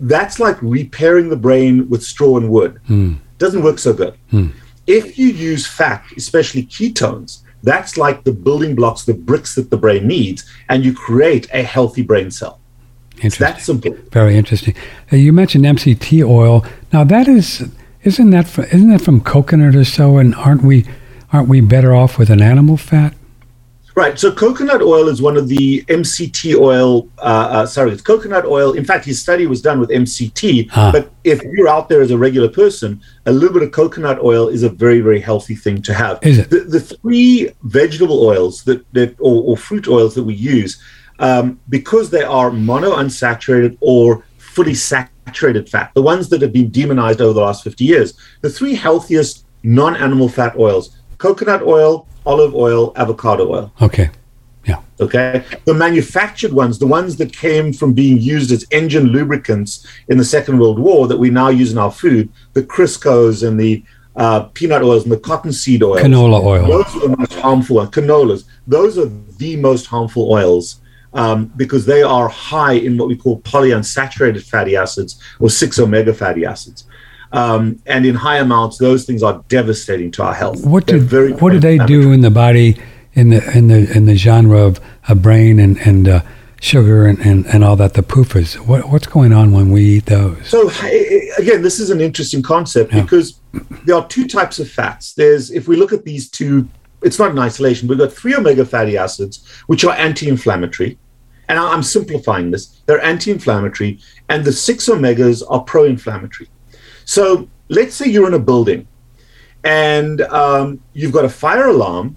that's like repairing the brain with straw and wood. Hmm. Doesn't work so good. Hmm. If you use fat, especially ketones, that's like the building blocks, the bricks that the brain needs, and you create a healthy brain cell. It's Interesting. that simple. Very interesting. Uh, you mentioned MCT oil. Now that is isn't that fr- isn't that from coconut or so? And aren't we aren't we better off with an animal fat? Right. So coconut oil is one of the MCT oil. Uh, uh, sorry, it's coconut oil. In fact, his study was done with MCT. Ah. But if you're out there as a regular person, a little bit of coconut oil is a very, very healthy thing to have. Is it? The, the three vegetable oils that, that or, or fruit oils that we use, um, because they are monounsaturated or fully saturated fat, the ones that have been demonized over the last 50 years, the three healthiest non-animal fat oils: coconut oil, olive oil, avocado oil. Okay. Yeah. Okay. The manufactured ones, the ones that came from being used as engine lubricants in the Second World War that we now use in our food, the Crisco's and the uh, peanut oils and the cottonseed oils. Canola oil. Those are the most harmful ones. Canolas. Those are the most harmful oils um, because they are high in what we call polyunsaturated fatty acids or six omega fatty acids. Um, and in high amounts, those things are devastating to our health. What do very what do they do in the body in the in the in the genre of a brain and and uh, sugar and, and, and all that the PUFAs? What what's going on when we eat those? So again, this is an interesting concept Yeah. because there are two types of fats. There's if we look at these two, it's not in isolation. We've got three omega fatty acids, which are anti-inflammatory, and I'm simplifying this. They're anti-inflammatory, and the six omegas are pro-inflammatory. So let's say you're in a building, and um, you've got a fire alarm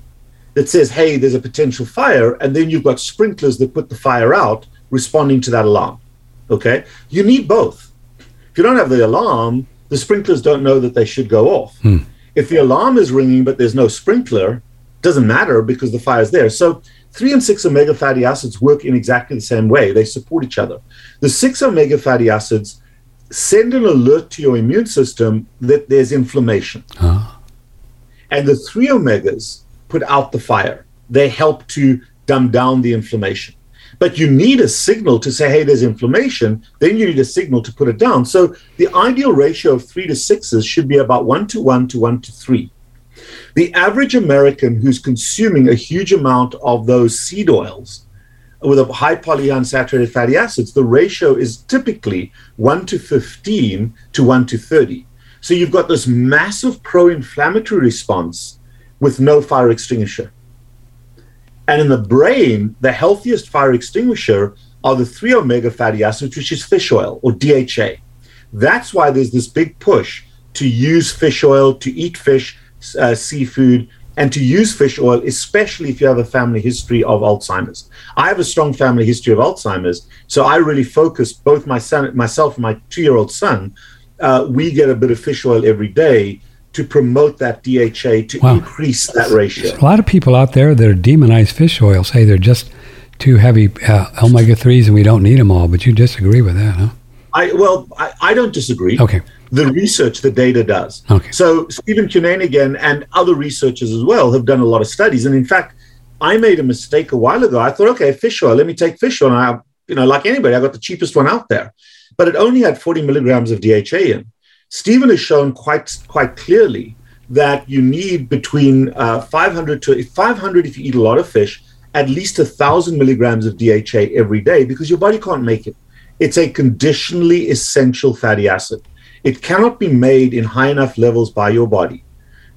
that says, "Hey, there's a potential fire," and then you've got sprinklers that put the fire out, responding to that alarm. Okay, you need both. If you don't have the alarm, the sprinklers don't know that they should go off. If the alarm is ringing but there's no sprinkler, doesn't matter because the fire's there. So three and six omega fatty acids work in exactly the same way. They support each other. The six omega fatty acids send an alert to your immune system that there's inflammation. Ah. And the three omegas put out the fire. They help to dumb down the inflammation. But you need a signal to say, hey, there's inflammation. Then you need a signal to put it down. So the ideal ratio of three to sixes should be about one to one to one to three. The average American who's consuming a huge amount of those seed oils with a high polyunsaturated fatty acids, the ratio is typically 1 to 15 to 1 to 30. So you've got this massive pro inflammatory response with no fire extinguisher. And in the brain, the healthiest fire extinguisher are the three omega fatty acids, which is fish oil or DHA. That's why there's this big push to use fish oil, to eat fish, uh, seafood, and to use fish oil, especially if you have a family history of Alzheimer's. I have a strong family history of Alzheimer's, so I really focus both my son, myself, and my two-year-old son. Uh, we get a bit of fish oil every day to promote that DHA to wow. increase that ratio. There's a lot of people out there that are demonize fish oil, say they're just too heavy uh, omega threes, and we don't need them all. But you disagree with that, huh? I well, I, I don't disagree. Okay the research the data does. Okay. So Stephen Cunnane and other researchers as well have done a lot of studies. And in fact, I made a mistake a while ago. I thought, okay, fish oil, let me take fish oil. And I, you know, like anybody, I got the cheapest one out there. But it only had 40 milligrams of DHA in. Stephen has shown quite quite clearly that you need between uh, 500 to 500 if you eat a lot of fish, at least a thousand milligrams of DHA every day because your body can't make it. It's a conditionally essential fatty acid. It cannot be made in high enough levels by your body.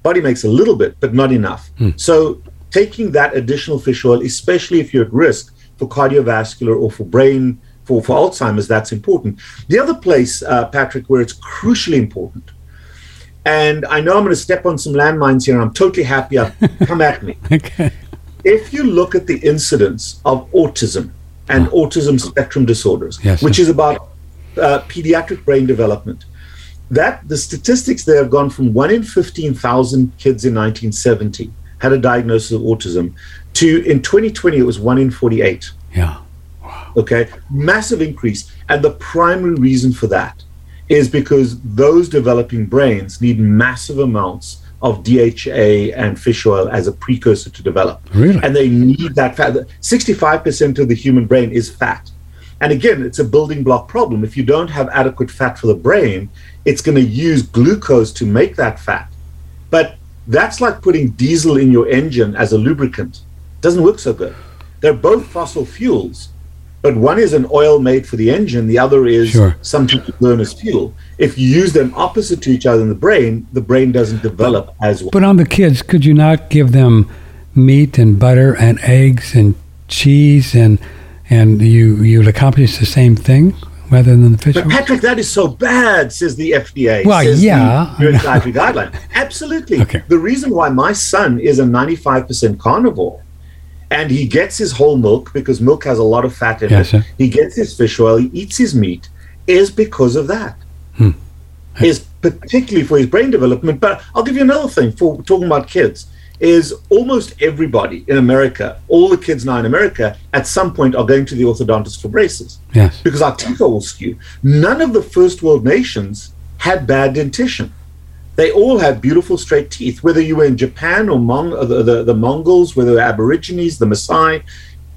Body makes a little bit, but not enough. Hmm. So taking that additional fish oil, especially if you're at risk for cardiovascular or for brain, for, for Alzheimer's, that's important. The other place, uh, Patrick, where it's crucially important, and I know I'm going to step on some landmines here, and I'm totally happy. (laughs) come at me. okay. If you look at the incidence of autism and oh. autism spectrum disorders, yes, which is about uh, pediatric brain development, that the statistics there have gone from one in 15,000 kids in 1970 had a diagnosis of autism to in 2020 it was one in 48. Yeah. Wow. Okay. Massive increase. And the primary reason for that is because those developing brains need massive amounts of DHA and fish oil as a precursor to develop. Really? And they need that fat. 65% of the human brain is fat. And again, it's a building block problem. If you don't have adequate fat for the brain, it's going to use glucose to make that fat. But that's like putting diesel in your engine as a lubricant. Doesn't work so good. They're both fossil fuels, but one is an oil made for the engine, the other is sure. something to burn as fuel. If you use them opposite to each other in the brain, the brain doesn't develop as well. But on the kids, could you not give them meat and butter and eggs and cheese and and you you'd accomplish the same thing rather than the fish. But Patrick, that is so bad, says the FDA. Well, yeah, the dietary guideline. (laughs) Absolutely. Okay. The reason why my son is a 95% carnivore, and he gets his whole milk because milk has a lot of fat in yes, it. Sir. He gets his fish oil. He eats his meat, is because of that. Hmm. Is particularly for his brain development. But I'll give you another thing for talking about kids is almost everybody in America, all the kids now in America, at some point are going to the orthodontist for braces. Yes. Because our teeth are all skewed. None of the first world nations had bad dentition. They all had beautiful straight teeth, whether you were in Japan or Mong- uh, the, the, the Mongols, whether the Aborigines, the Maasai,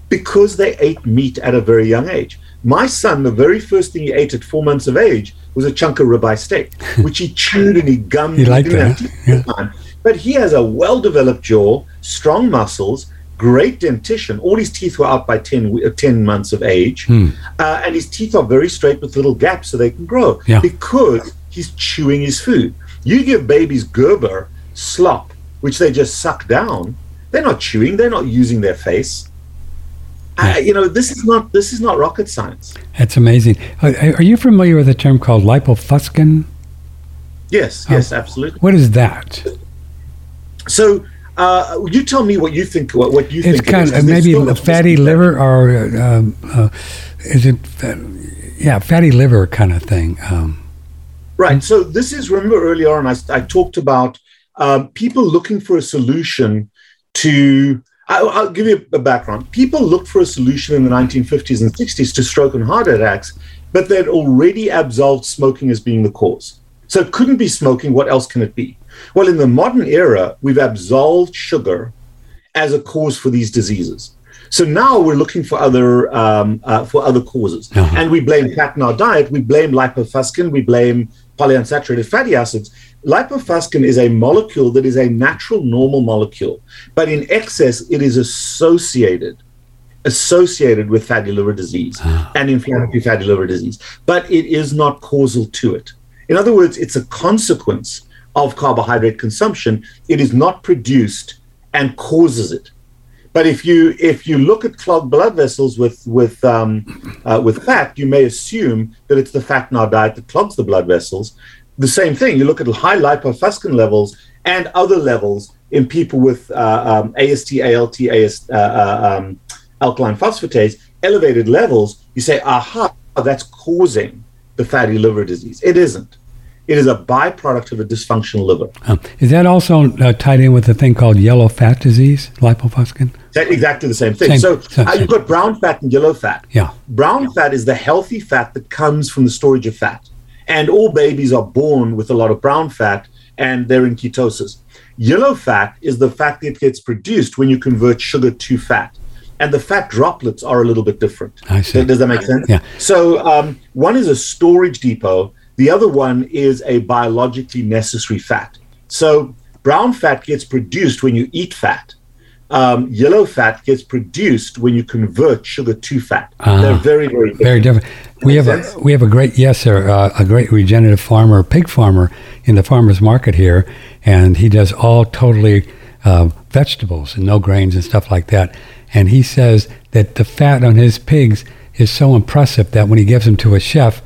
because they ate meat at a very young age. My son, the very first thing he ate at four months of age was a chunk of ribeye steak, (laughs) which he chewed and he gummed. He liked that. Yeah. But he has a well developed jaw, strong muscles, great dentition. All his teeth were out by 10, uh, 10 months of age. Hmm. Uh, and his teeth are very straight with little gaps so they can grow yeah. because he's chewing his food. You give babies Gerber slop, which they just suck down. They're not chewing. They're not using their face. Yeah. Uh, you know, this is not this is not rocket science. That's amazing. Are, are you familiar with a term called lipofuscin? Yes, yes, absolutely. What is that? So uh, you tell me what you think. What, what you it's think? kind of maybe a fatty liver, or um, uh, is it? Uh, yeah, fatty liver kind of thing. Um, right. So this is remember earlier on I, I talked about um, people looking for a solution to. I, will give you a background. People looked for a solution in the 1950s and 60s to stroke and heart attacks, but they'd already absolved smoking as being the cause. So it couldn't be smoking. What else can it be? Well, in the modern era, we've absolved sugar as a cause for these diseases. So now we're looking for other um, uh, for other causes, uh-huh. and we blame fat in our diet. We blame lipofuscin. We blame polyunsaturated fatty acids. Lipofuscin is a molecule that is a natural, normal molecule, but in excess, it is associated associated with fatty liver disease uh-huh. and inflammatory fatty liver disease, but it is not causal to it. In other words, it's a consequence of carbohydrate consumption. It is not produced and causes it. But if you if you look at clogged blood vessels with with um, uh, with fat, you may assume that it's the fat in our diet that clogs the blood vessels. The same thing. You look at high lipofuscin levels and other levels in people with uh, um, AST, ALT, AST, uh, uh, um, alkaline phosphatase, elevated levels. You say, aha, that's causing the fatty liver disease. It isn't. It is a byproduct of a dysfunctional liver. Um, is that also uh, tied in with a thing called yellow fat disease, lipofuscin? exactly the same thing. Same, so same, uh, you've got brown fat and yellow fat. Yeah. Brown fat is the healthy fat that comes from the storage of fat. And all babies are born with a lot of brown fat and they're in ketosis. Yellow fat is the fat that gets produced when you convert sugar to fat. And the fat droplets are a little bit different. I see. Does that make sense? Yeah. So um, one is a storage depot the other one is a biologically necessary fat. So brown fat gets produced when you eat fat. Um, yellow fat gets produced when you convert sugar to fat. Uh, They're very, very different. Very different. We have a we have a great yes sir uh, a great regenerative farmer pig farmer in the farmers market here, and he does all totally uh, vegetables and no grains and stuff like that. And he says that the fat on his pigs is so impressive that when he gives them to a chef,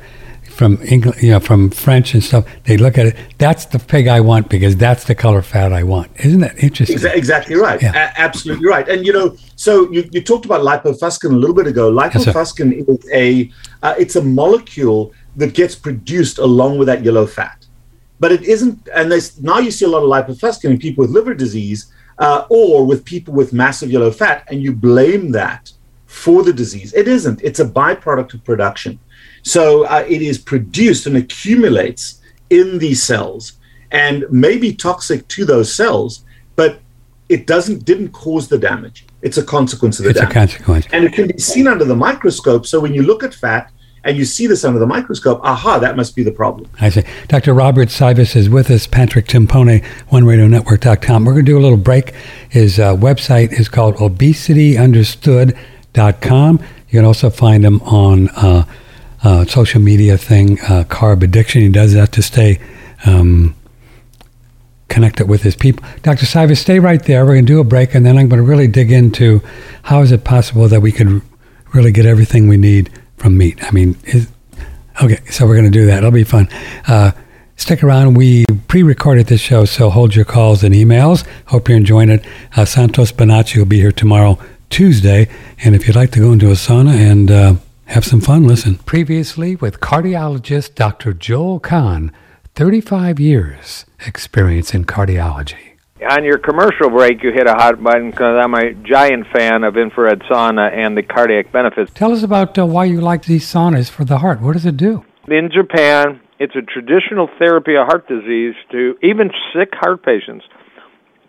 from English, you know, from French and stuff, they look at it. That's the pig I want because that's the color fat I want. Isn't that interesting? Exactly right. Yeah. A- absolutely right. And you know, so you, you talked about lipofuscin a little bit ago. Lipofuscin yes, is a uh, it's a molecule that gets produced along with that yellow fat, but it isn't. And there's now you see a lot of lipofuscin in people with liver disease uh, or with people with massive yellow fat, and you blame that for the disease. It isn't. It's a byproduct of production. So uh, it is produced and accumulates in these cells and may be toxic to those cells, but it doesn't didn't cause the damage. It's a consequence of the it's damage. a consequence. And it can be seen under the microscope. So when you look at fat and you see this under the microscope, aha, that must be the problem. I see. Dr. Robert Cywes is with us, Patrick Timpone, OneRadioNetwork.com. We're going to do a little break. His uh, website is called obesityunderstood.com. You can also find him on uh, uh, social media thing, uh, carb addiction. He does that to stay um, connected with his people. Dr. Cywes, stay right there. We're going to do a break, and then I'm going to really dig into how is it possible that we could really get everything we need from meat. I mean, is, okay, so we're going to do that. It'll be fun. Uh, stick around. We pre-recorded this show, so hold your calls and emails. Hope you're enjoying it. Uh, Santos Bonacci will be here tomorrow, Tuesday, and if you'd like to go into a sauna and uh, have some fun. Listen. Previously with cardiologist Dr. Joel Kahn, 35 years experience in cardiology. On your commercial break, you hit a hot button because I'm a giant fan of infrared sauna and the cardiac benefits. Tell us about uh, why you like these saunas for the heart. What does it do? In Japan, it's a traditional therapy of heart disease to even sick heart patients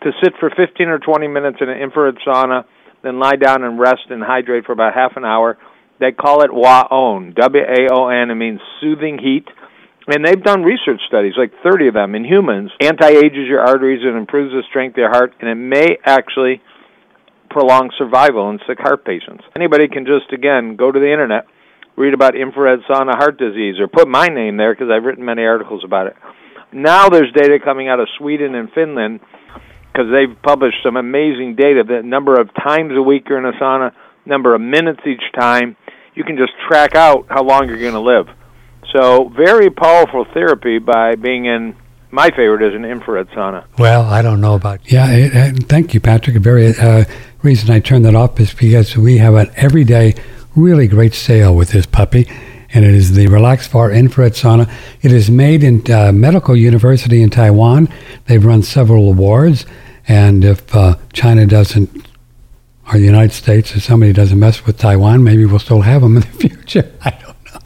to sit for 15 or 20 minutes in an infrared sauna, then lie down and rest and hydrate for about half an hour they call it WAON, W-A-O-N. It means soothing heat. And they've done research studies, like 30 of them in humans. Anti-ages your arteries and improves the strength of your heart, and it may actually prolong survival in sick heart patients. Anybody can just, again, go to the internet, read about infrared sauna heart disease, or put my name there because I've written many articles about it. Now there's data coming out of Sweden and Finland because they've published some amazing data. The number of times a week you're in a sauna, number of minutes each time, you can just track out how long you're going to live. So, very powerful therapy by being in. My favorite is an infrared sauna. Well, I don't know about. Yeah, it, it, thank you, Patrick. Very uh, reason I turned that off is because we have an everyday, really great sale with this puppy, and it is the RelaxFar infrared sauna. It is made in uh, Medical University in Taiwan. They've run several awards, and if uh, China doesn't or the United States or somebody doesn't mess with Taiwan, maybe we'll still have them in the (laughs) future. (laughs) I don't know.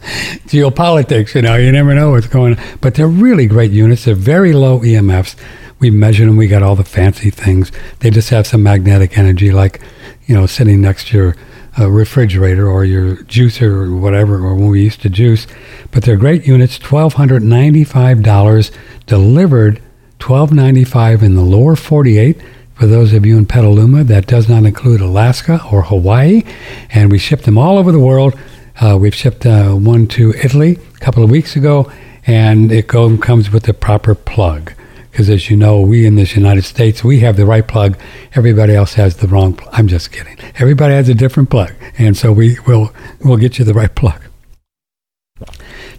Geopolitics, you know, you never know what's going on. But they're really great units. They're very low EMFs. We measured them. We got all the fancy things. They just have some magnetic energy, like you know, sitting next to your uh, refrigerator or your juicer or whatever, or when we used to juice. But they're great units, $1,295 delivered, 1,295 in the lower 48. For those of you in Petaluma, that does not include Alaska or Hawaii. And we ship them all over the world. Uh, we've shipped uh, one to Italy a couple of weeks ago, and it go, comes with the proper plug. Because as you know, we in this United States, we have the right plug. Everybody else has the wrong. Pl- I'm just kidding. Everybody has a different plug, and so we will we'll get you the right (laughs) plug.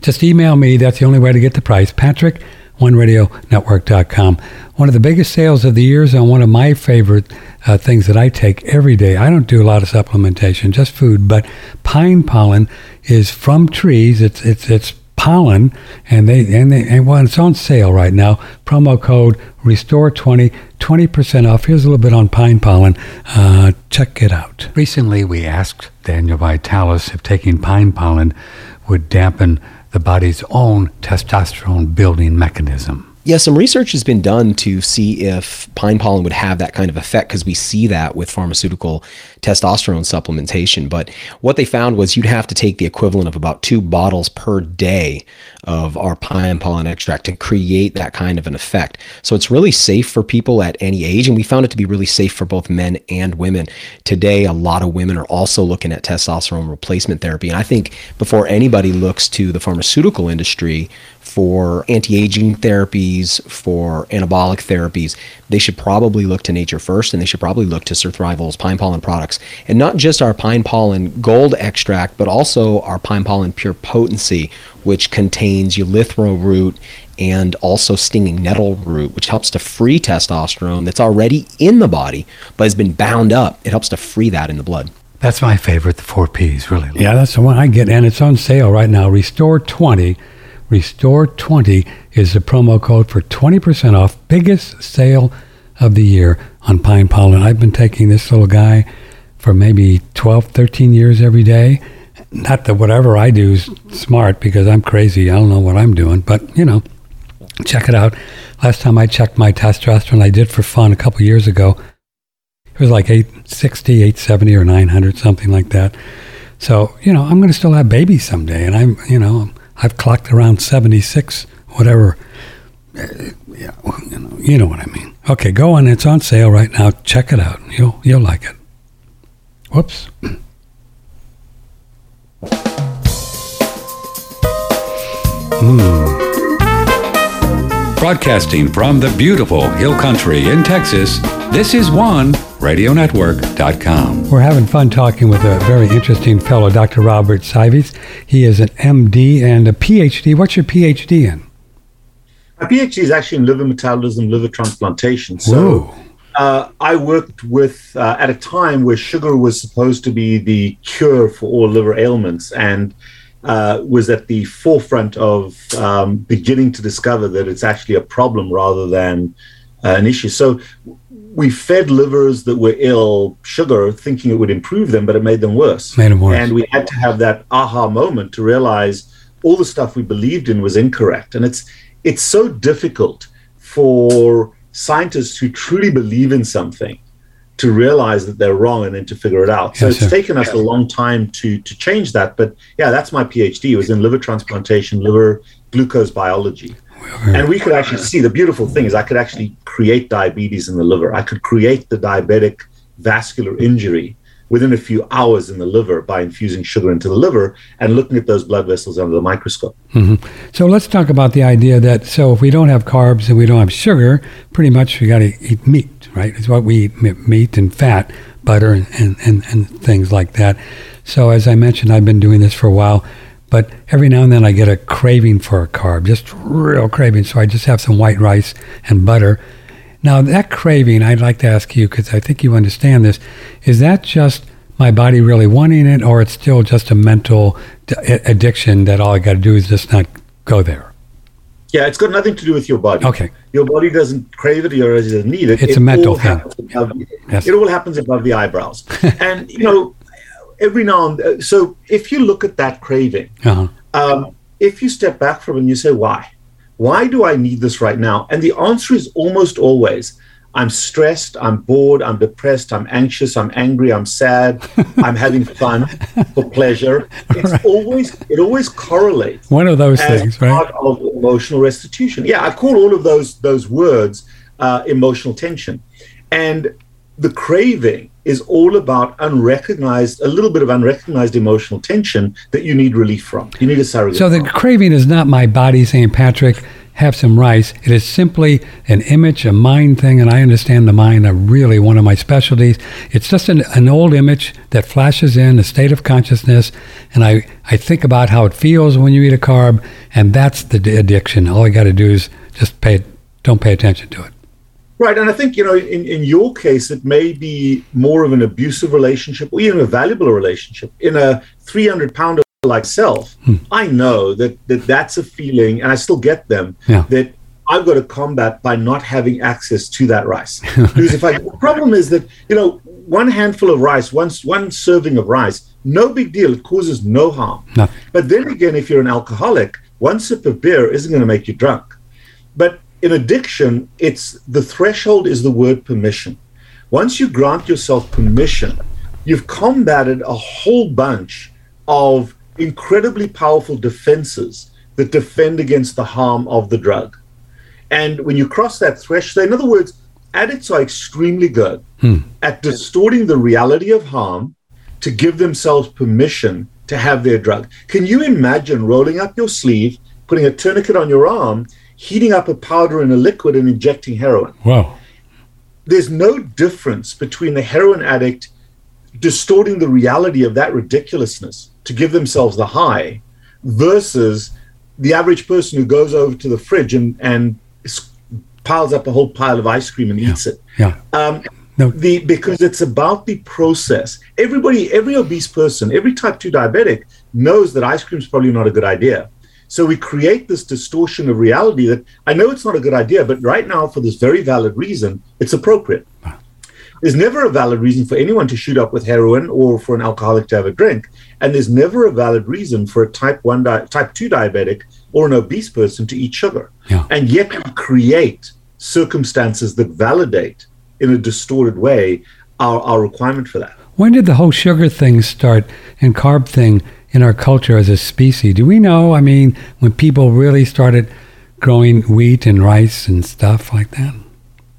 Just email me. That's the only way to get the price. Patrick, OneRadioNetwork.com. One of the biggest sales of the year is on one of my favorite uh, things that I take every day. I don't do a lot of supplementation, just food, but pine pollen is from trees. It's it's it's pollen, and they and they and well, it's on sale right now. Promo code Restore 20, 20% off. Here's a little bit on pine pollen. Uh, check it out. Recently, we asked Daniel Vitalis if taking pine pollen would dampen the body's own testosterone building mechanism. Yeah, some research has been done to see if pine pollen would have that kind of effect because we see that with pharmaceutical testosterone supplementation. But what they found was you'd have to take the equivalent of about two bottles per day of our pine pollen extract to create that kind of an effect. So it's really safe for people at any age. And we found it to be really safe for both men and women. Today, a lot of women are also looking at testosterone replacement therapy. And I think before anybody looks to the pharmaceutical industry, for anti aging therapies, for anabolic therapies, they should probably look to nature first and they should probably look to Surthrival's pine pollen products. And not just our pine pollen gold extract, but also our pine pollen pure potency, which contains eleuthero root and also stinging nettle root, which helps to free testosterone that's already in the body but has been bound up. It helps to free that in the blood. That's my favorite, the four P's, really. Yeah, that's the one I get, and it's on sale right now. Restore 20 Restore 20 is the promo code for 20% off. Biggest sale of the year on pine pollen. I've been taking this little guy for maybe 12, 13 years every day. Not that whatever I do is smart because I'm crazy. I don't know what I'm doing, but you know, check it out. Last time I checked my testosterone, I did for fun a couple years ago. It was like 860, 870, or 900, something like that. So, you know, I'm going to still have babies someday. And I'm, you know, I've clocked around 76, whatever. Yeah, you know, you know what I mean. Okay, go on. It's on sale right now. Check it out. You'll you'll like it. Whoops. mm. Broadcasting from the beautiful Hill Country in Texas, this is one radionetwork.com. We're having fun talking with a very interesting fellow, Dr. Robert Cywes. He is an MD and a PhD. What's your PhD in? My PhD is actually in liver metabolism, liver transplantation. So uh, I worked with, uh, at a time where sugar was supposed to be the cure for all liver ailments and uh, was at the forefront of um, beginning to discover that it's actually a problem rather than uh, an issue. So we fed livers that were ill sugar, thinking it would improve them, but it made them worse. Made them worse. And we had to have that aha moment to realize all the stuff we believed in was incorrect. And it's it's so difficult for scientists who truly believe in something to realize that they're wrong and then to figure it out. So yes, it's sir. taken us a long time to to change that. But yeah, that's my PhD. It was in liver transplantation, liver glucose biology and we could actually see the beautiful thing is I could actually create diabetes in the liver. I could create the diabetic vascular injury within a few hours in the liver by infusing sugar into the liver and looking at those blood vessels under the microscope. Mm-hmm. So let's talk about the idea that so if we don't have carbs and we don't have sugar, pretty much we got to eat meat, right? It's what we eat meat and fat, butter and, and, and, and things like that. So as I mentioned, I've been doing this for a while. But every now and then I get a craving for a carb, just real craving. So I just have some white rice and butter. Now, that craving, I'd like to ask you, because I think you understand this, is that just my body really wanting it, or it's still just a mental d- addiction that all I got to do is just not go there? Yeah, it's got nothing to do with your body. Okay. Your body doesn't crave it, your body doesn't need it. It's it a mental thing. Yes. It all happens above the eyebrows. (laughs) and, you know, every now and then, so if you look at that craving, uh-huh. um, if you step back from it and you say, why? Why do I need this right now? And the answer is almost always, I'm stressed, I'm bored, I'm depressed, I'm anxious, I'm angry, I'm sad, (laughs) I'm having fun for pleasure. (laughs) It's right. always it always correlates. One of those things, right? Part of emotional restitution. Yeah, I call all of those those words uh, emotional tension, and the craving is all about unrecognized, a little bit of unrecognized emotional tension that you need relief from. You need a surrogate. So the craving is not my body saying, Patrick, have some rice. It is simply an image, a mind thing, and I understand the mind are really one of my specialties. It's just an, an old image that flashes in a state of consciousness, and I, I think about how it feels when you eat a carb, and that's the addiction. All I got to do is just pay, don't pay attention to it. Right, and I think you know, in, in your case, it may be more of an abusive relationship or even a valuable relationship. In a 300 pounder like self, hmm. I know that, that that's a feeling, and I still get them, yeah. that I've got to combat by not having access to that rice. (laughs) because if I, the problem is that, you know, one handful of rice, one, one serving of rice, no big deal. It causes no harm. Nothing. But then again, if you're an alcoholic, one sip of beer isn't going to make you drunk. But in addiction, it's the threshold is the word permission. Once you grant yourself permission, you've combated a whole bunch of incredibly powerful defenses that defend against the harm of the drug. And when you cross that threshold, in other words, addicts are extremely good hmm. at distorting the reality of harm to give themselves permission to have their drug. Can you imagine rolling up your sleeve, putting a tourniquet on your arm, heating up a powder in a liquid, and injecting heroin? Wow. There's no difference between the heroin addict distorting the reality of that ridiculousness to give themselves the high versus the average person who goes over to the fridge and, and piles up a whole pile of ice cream and yeah. eats it. Yeah. Um, no. The because it's about the process. Everybody, every obese person, every type two diabetic knows that ice cream is probably not a good idea. So we create this distortion of reality that I know it's not a good idea, but right now, for this very valid reason, it's appropriate. There's never a valid reason for anyone to shoot up with heroin or for an alcoholic to have a drink. And there's never a valid reason for a type 1, di- type 2 diabetic or an obese person to eat sugar. Yeah. And yet we create circumstances that validate in a distorted way our, our requirement for that. When did the whole sugar thing start and carb thing in our culture as a species? Do we know? I mean, when people really started growing wheat and rice and stuff like that?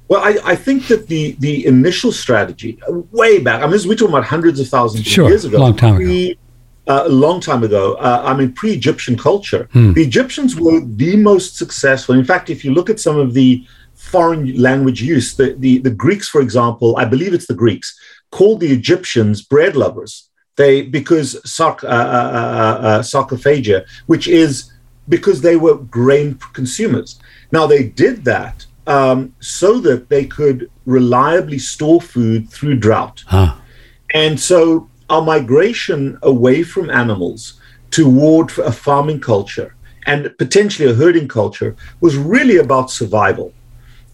Well, I, I think that the the initial strategy, uh, way back, I mean, we're talking about hundreds of thousands sure, of years ago. long time ago. Uh, a long time ago. Uh, I mean, pre-Egyptian culture, hmm. the Egyptians were the most successful. In fact, if you look at some of the foreign language use, the, the, the Greeks, for example, I believe it's the Greeks, called the Egyptians bread lovers. They because sarc, uh, uh, uh, sarcophagia, which is because they were grain consumers. Now they did that um, so that they could reliably store food through drought. Huh. And so our migration away from animals toward a farming culture and potentially a herding culture was really about survival.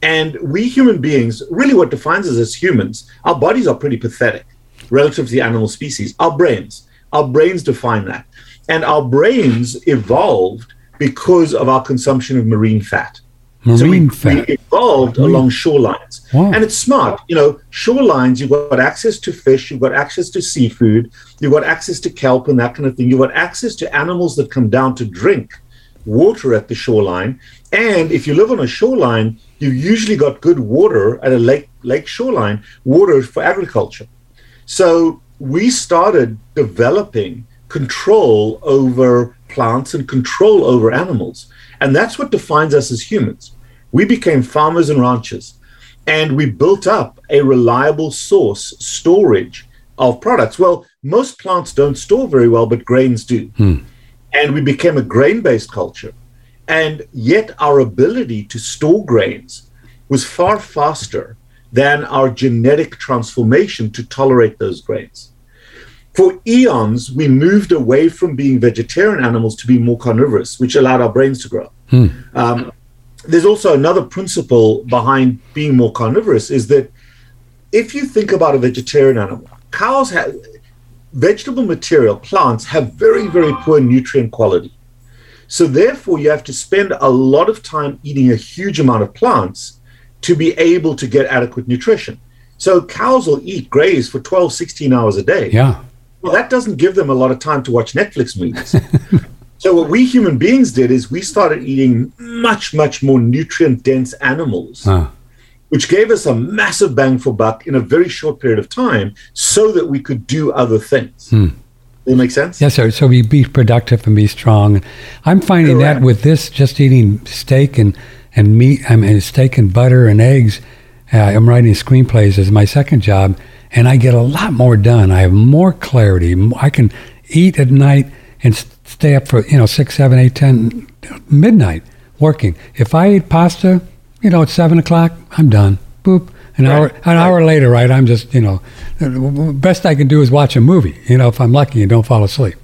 And we human beings, really what defines us as humans, our bodies are pretty pathetic relative to the animal species. Our brains, our brains define that. And our brains evolved because of our consumption of marine fat. Marine so we, fat. We evolved marine. along shorelines. Wow. And it's smart. You know, shorelines, you've got access to fish, you've got access to seafood, you've got access to kelp and that kind of thing. You've got access to animals that come down to drink water at the shoreline. And if you live on a shoreline, you've usually got good water at a lake lake shoreline, water for agriculture. So we started developing control over plants and control over animals. And that's what defines us as humans. We became farmers and ranchers, and we built up a reliable source storage of products. Well, most plants don't store very well, but grains do. Hmm. And we became a grain based culture. And yet, our ability to store grains was far faster than our genetic transformation to tolerate those grains. For eons, we moved away from being vegetarian animals to be more carnivorous, which allowed our brains to grow. Hmm. Um, there's also another principle behind being more carnivorous is that if you think about a vegetarian animal, cows have vegetable material, plants have very, very poor nutrient quality. So therefore, you have to spend a lot of time eating a huge amount of plants to be able to get adequate nutrition. So cows will eat graze for 12, 16 hours a day. Yeah. Well, that doesn't give them a lot of time to watch Netflix movies. (laughs) so what we human beings did is we started eating much, much more nutrient dense animals. Huh. Which gave us a massive bang for buck in a very short period of time so that we could do other things. Hmm. Does that make sense? Yes, sir. So we be productive and be strong. I'm finding Correct. that with this, just eating steak and, and meat, I mean, steak and butter and eggs. Uh, I'm writing screenplays as my second job, and I get a lot more done. I have more clarity. I can eat at night and stay up for, you know, six, seven, eight, ten, midnight working. If I eat pasta, you know, at seven o'clock, I'm done. Boop. An Right. hour, an hour later, right? I'm just, you know, best I can do is watch a movie. You know, if I'm lucky and don't fall asleep.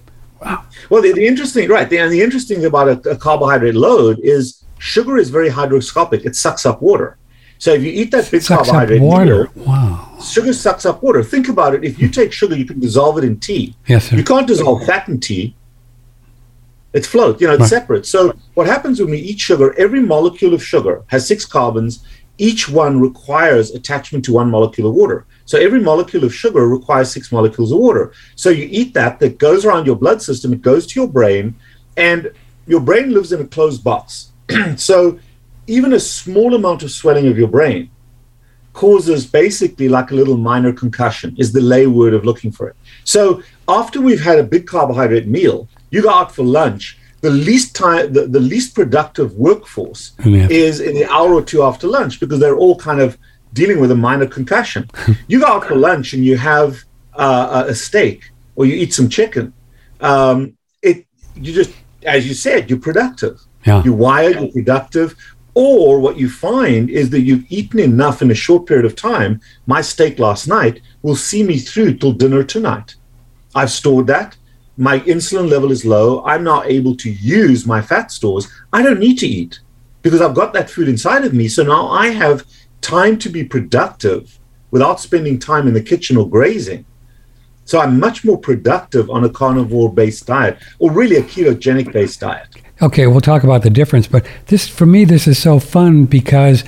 Wow. Well, the, the interesting, right? The, and the interesting thing about a, a carbohydrate load is sugar is very hydroscopic. It sucks up water. So if you eat that big Sucks up carbohydrate water. meal, Wow. sugar sucks up water. Think about it. If you take sugar, you can dissolve it in tea. Yes, sir. You can't dissolve fat in tea. It's float, you know, it's Right. separate. So what happens when we eat sugar, every molecule of sugar has six carbons. Each one requires attachment to one molecule of water. So every molecule of sugar requires six molecules of water. So you eat that, that goes around your blood system, it goes to your brain, and your brain lives in a closed box. (clears throat) so even a small amount of swelling of your brain causes basically like a little minor concussion is the lay word of looking for it. So after we've had a big carbohydrate meal you go out for lunch the least time the, the least productive workforce Yeah. is in the hour or two after lunch because they're all kind of dealing with a minor concussion. (laughs) You go out for lunch and you have uh, a steak or you eat some chicken um, it you just as you said you're productive Yeah. you're wired, you're productive. Or what you find is that you've eaten enough in a short period of time. My steak last night will see me through till dinner tonight. I've stored that. My insulin level is low. I'm now able to use my fat stores. I don't need to eat because I've got that food inside of me. So now I have time to be productive without spending time in the kitchen or grazing. So I'm much more productive on a carnivore based diet or really a ketogenic based diet. Okay, we'll talk about the difference, but this for me this is so fun because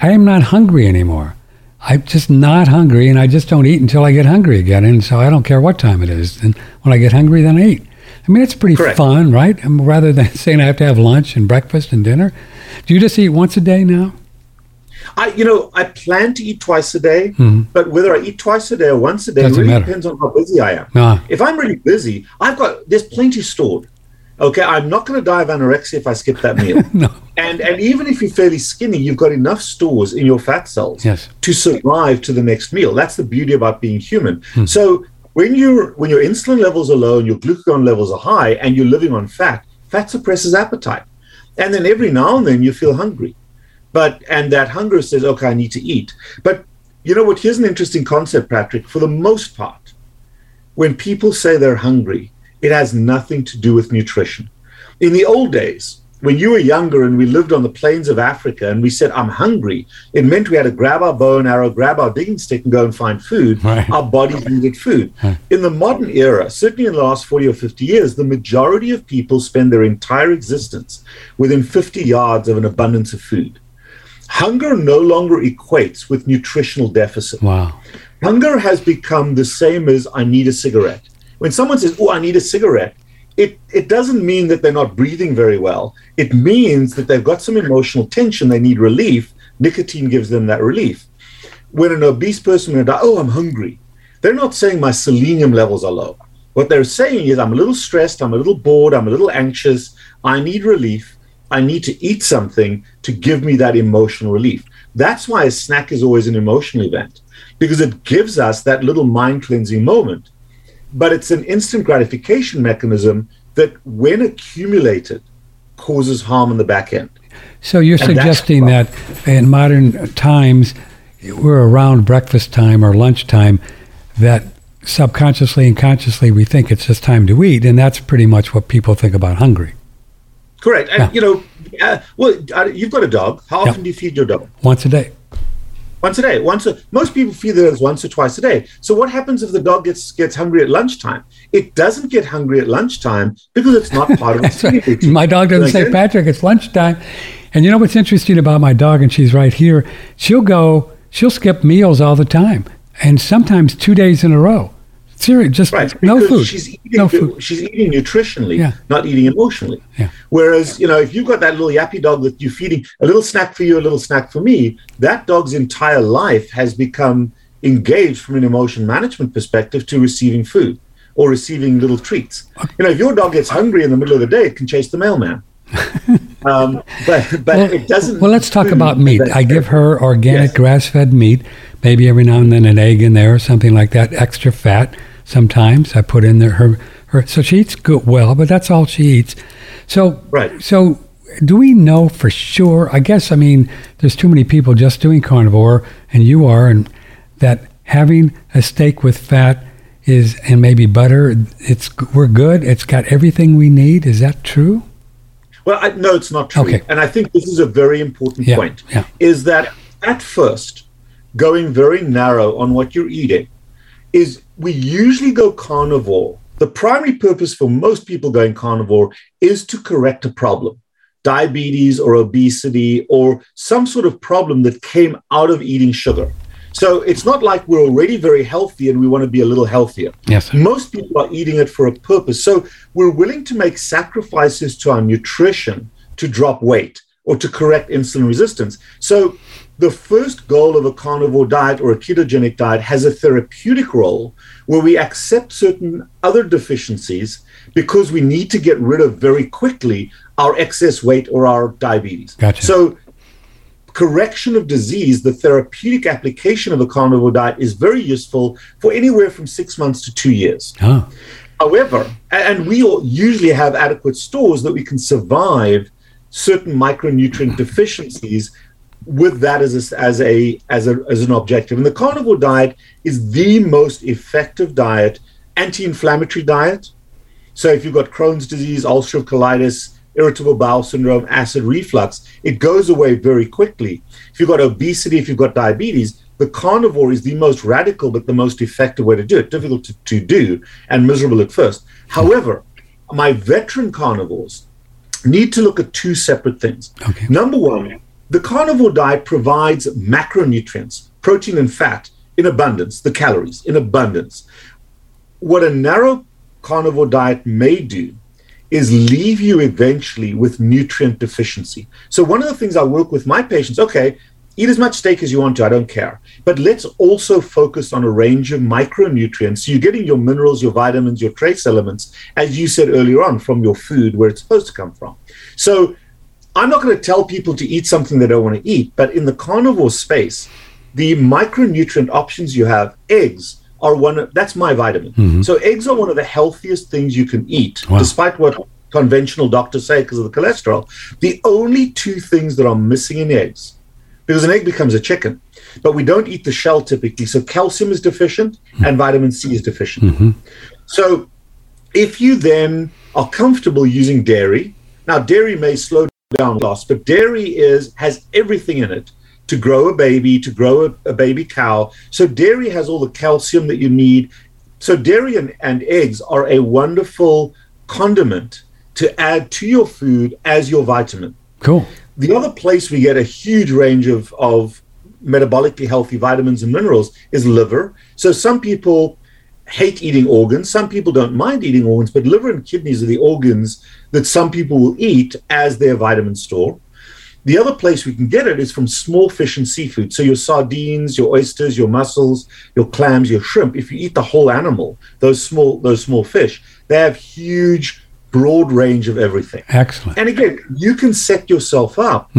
I am not hungry anymore. I'm just not hungry, and I just don't eat until I get hungry again. And so I don't care what time it is. And when I get hungry, then I eat. I mean, it's pretty Correct. fun, right? I mean, rather than (laughs) saying I have to have lunch and breakfast and dinner. Do you just eat once a day now? I, you know, I plan to eat twice a day, but whether I eat twice a day or once a day Mm-hmm. Doesn't really matter. depends on how busy I am. Ah. If I'm really busy, I've got there's plenty stored. Okay, I'm not going to die of anorexia if I skip that meal. (laughs) No. And and even if you're fairly skinny, you've got enough stores in your fat cells Yes. to survive to the next meal. That's the beauty about being human. Hmm. So when you're when your insulin levels are low and your glucagon levels are high and you're living on fat, fat suppresses appetite. And then every now and then you feel hungry. But and that hunger says, okay, I need to eat. But you know what? Here's an interesting concept, Patrick. For the most part, when people say they're hungry, it has nothing to do with nutrition. In the old days, when you were younger and we lived on the plains of Africa and we said, I'm hungry, it meant we had to grab our bow and arrow, grab our digging stick, and go and find food. Right. Our bodies needed food. In the modern era, certainly in the last 40 or 50 years, the majority of people spend their entire existence within 50 yards of an abundance of food. Hunger no longer equates with nutritional deficit. Wow. Hunger has become the same as I need a cigarette. When someone says, Oh, I need a cigarette, it, it doesn't mean that they're not breathing very well. It means that they've got some emotional tension, they need relief. Nicotine gives them that relief. When an obese person will die, Oh, I'm hungry, they're not saying my selenium levels are low. What they're saying is, I'm a little stressed, I'm a little bored, I'm a little anxious, I need relief. I need to eat something to give me that emotional relief. That's why a snack is always an emotional event because it gives us that little mind cleansing moment. But it's an instant gratification mechanism that, when accumulated, causes harm in the back end. So you're And suggesting that in modern times, we're around breakfast time or lunchtime, that subconsciously and consciously we think it's just time to eat, and that's pretty much what people think about hungry. Correct. And, Yeah. you know, uh, well, uh, you've got a dog. How Yeah. often do you feed your dog? Once a day. Once a day. Once a, most people feed theirs once or twice a day. So what happens if the dog gets gets hungry at lunchtime? It doesn't get hungry at lunchtime because it's not part of its right. routine. My dog doesn't say? Patrick, it's lunchtime. And you know what's interesting about my dog, and she's right here. She'll go, she'll skip meals all the time, and sometimes two days in a row. Serious, just Right, no food. She's eating, no food. She's eating nutritionally, Yeah. not eating emotionally. Yeah. Whereas, you know, if you've got that little yappy dog that you're feeding a little snack for you, a little snack for me, that dog's entire life has become engaged from an emotion management perspective to receiving food or receiving little treats. You know, if your dog gets hungry in the middle of the day, it can chase the mailman. (laughs) um, but but Well, it doesn't. well, let's talk about meat. I give her organic Yes. grass-fed meat, maybe every now and then an egg in there or something like that. Extra fat sometimes I put in there. Her, her so she eats good well, but that's all she eats. So Right. So do we know for sure? I guess I mean there's too many people just doing carnivore, and you are, and that having a steak with fat is and maybe butter. It's we're good. It's got everything we need. Is that true? Well, I, no, it's not true. Okay. And I think this is a very important Yeah, point. yeah. Is that at first, going very narrow on what you're eating, is we usually go carnivore. The primary purpose for most people going carnivore is to correct a problem, diabetes or obesity or some sort of problem that came out of eating sugar. So it's not like we're already very healthy and we want to be a little healthier. Yes. Most people are eating it for a purpose. So we're willing to make sacrifices to our nutrition to drop weight or to correct insulin resistance. So the first goal of a carnivore diet or a ketogenic diet has a therapeutic role where we accept certain other deficiencies because we need to get rid of very quickly our excess weight or our diabetes. Gotcha. So correction of disease, the therapeutic application of a carnivore diet is very useful for anywhere from six months to two years. Oh, However, and we all usually have adequate stores that we can survive certain micronutrient (laughs) deficiencies with that as a, as a as a as an objective. And the carnivore diet is the most effective diet, anti-inflammatory diet. So if you've got Crohn's disease, ulcerative colitis, irritable bowel syndrome, acid reflux, it goes away very quickly. If you've got obesity, if you've got diabetes, the carnivore is the most radical but the most effective way to do it. Difficult to, to do and miserable at first. However, my veteran carnivores need to look at two separate things. Okay. Number one, the carnivore diet provides macronutrients, protein and fat in abundance, the calories in abundance. What a narrow carnivore diet may do is leave you eventually with nutrient deficiency. So, one of the things I work with my patients okay, eat as much steak as you want to, I don't care. But let's also focus on a range of micronutrients. So, you're getting your minerals, your vitamins, your trace elements, as you said earlier on, from your food where it's supposed to come from. So, I'm not going to tell people to eat something they don't want to eat, but in the carnivore space, the micronutrient options you have, eggs are one of, that's my vitamin. Mm-hmm. So eggs are one of the healthiest things you can eat, Wow. despite what conventional doctors say because of the cholesterol. The only two things that are missing in eggs, because an egg becomes a chicken, but we don't eat the shell typically. So calcium is deficient hmm. and vitamin C is deficient. Mm-hmm. So if you then are comfortable using dairy, now dairy may slow down loss, but dairy is has everything in it to grow a baby, to grow a, a baby cow. So dairy has all the calcium that you need. So dairy and, and eggs are a wonderful condiment to add to your food as your vitamin. cool. The other place we get a huge range of, of metabolically healthy vitamins and minerals is liver. So some people hate eating organs. Some people don't mind eating organs, but liver and kidneys are the organs that some people will eat as their vitamin store. The other place we can get it is from small fish and seafood. So your sardines, your oysters, your mussels, your clams, your shrimp. If you eat the whole animal, those small those small fish, they have huge, broad range of everything. Excellent. And again, you can set yourself up.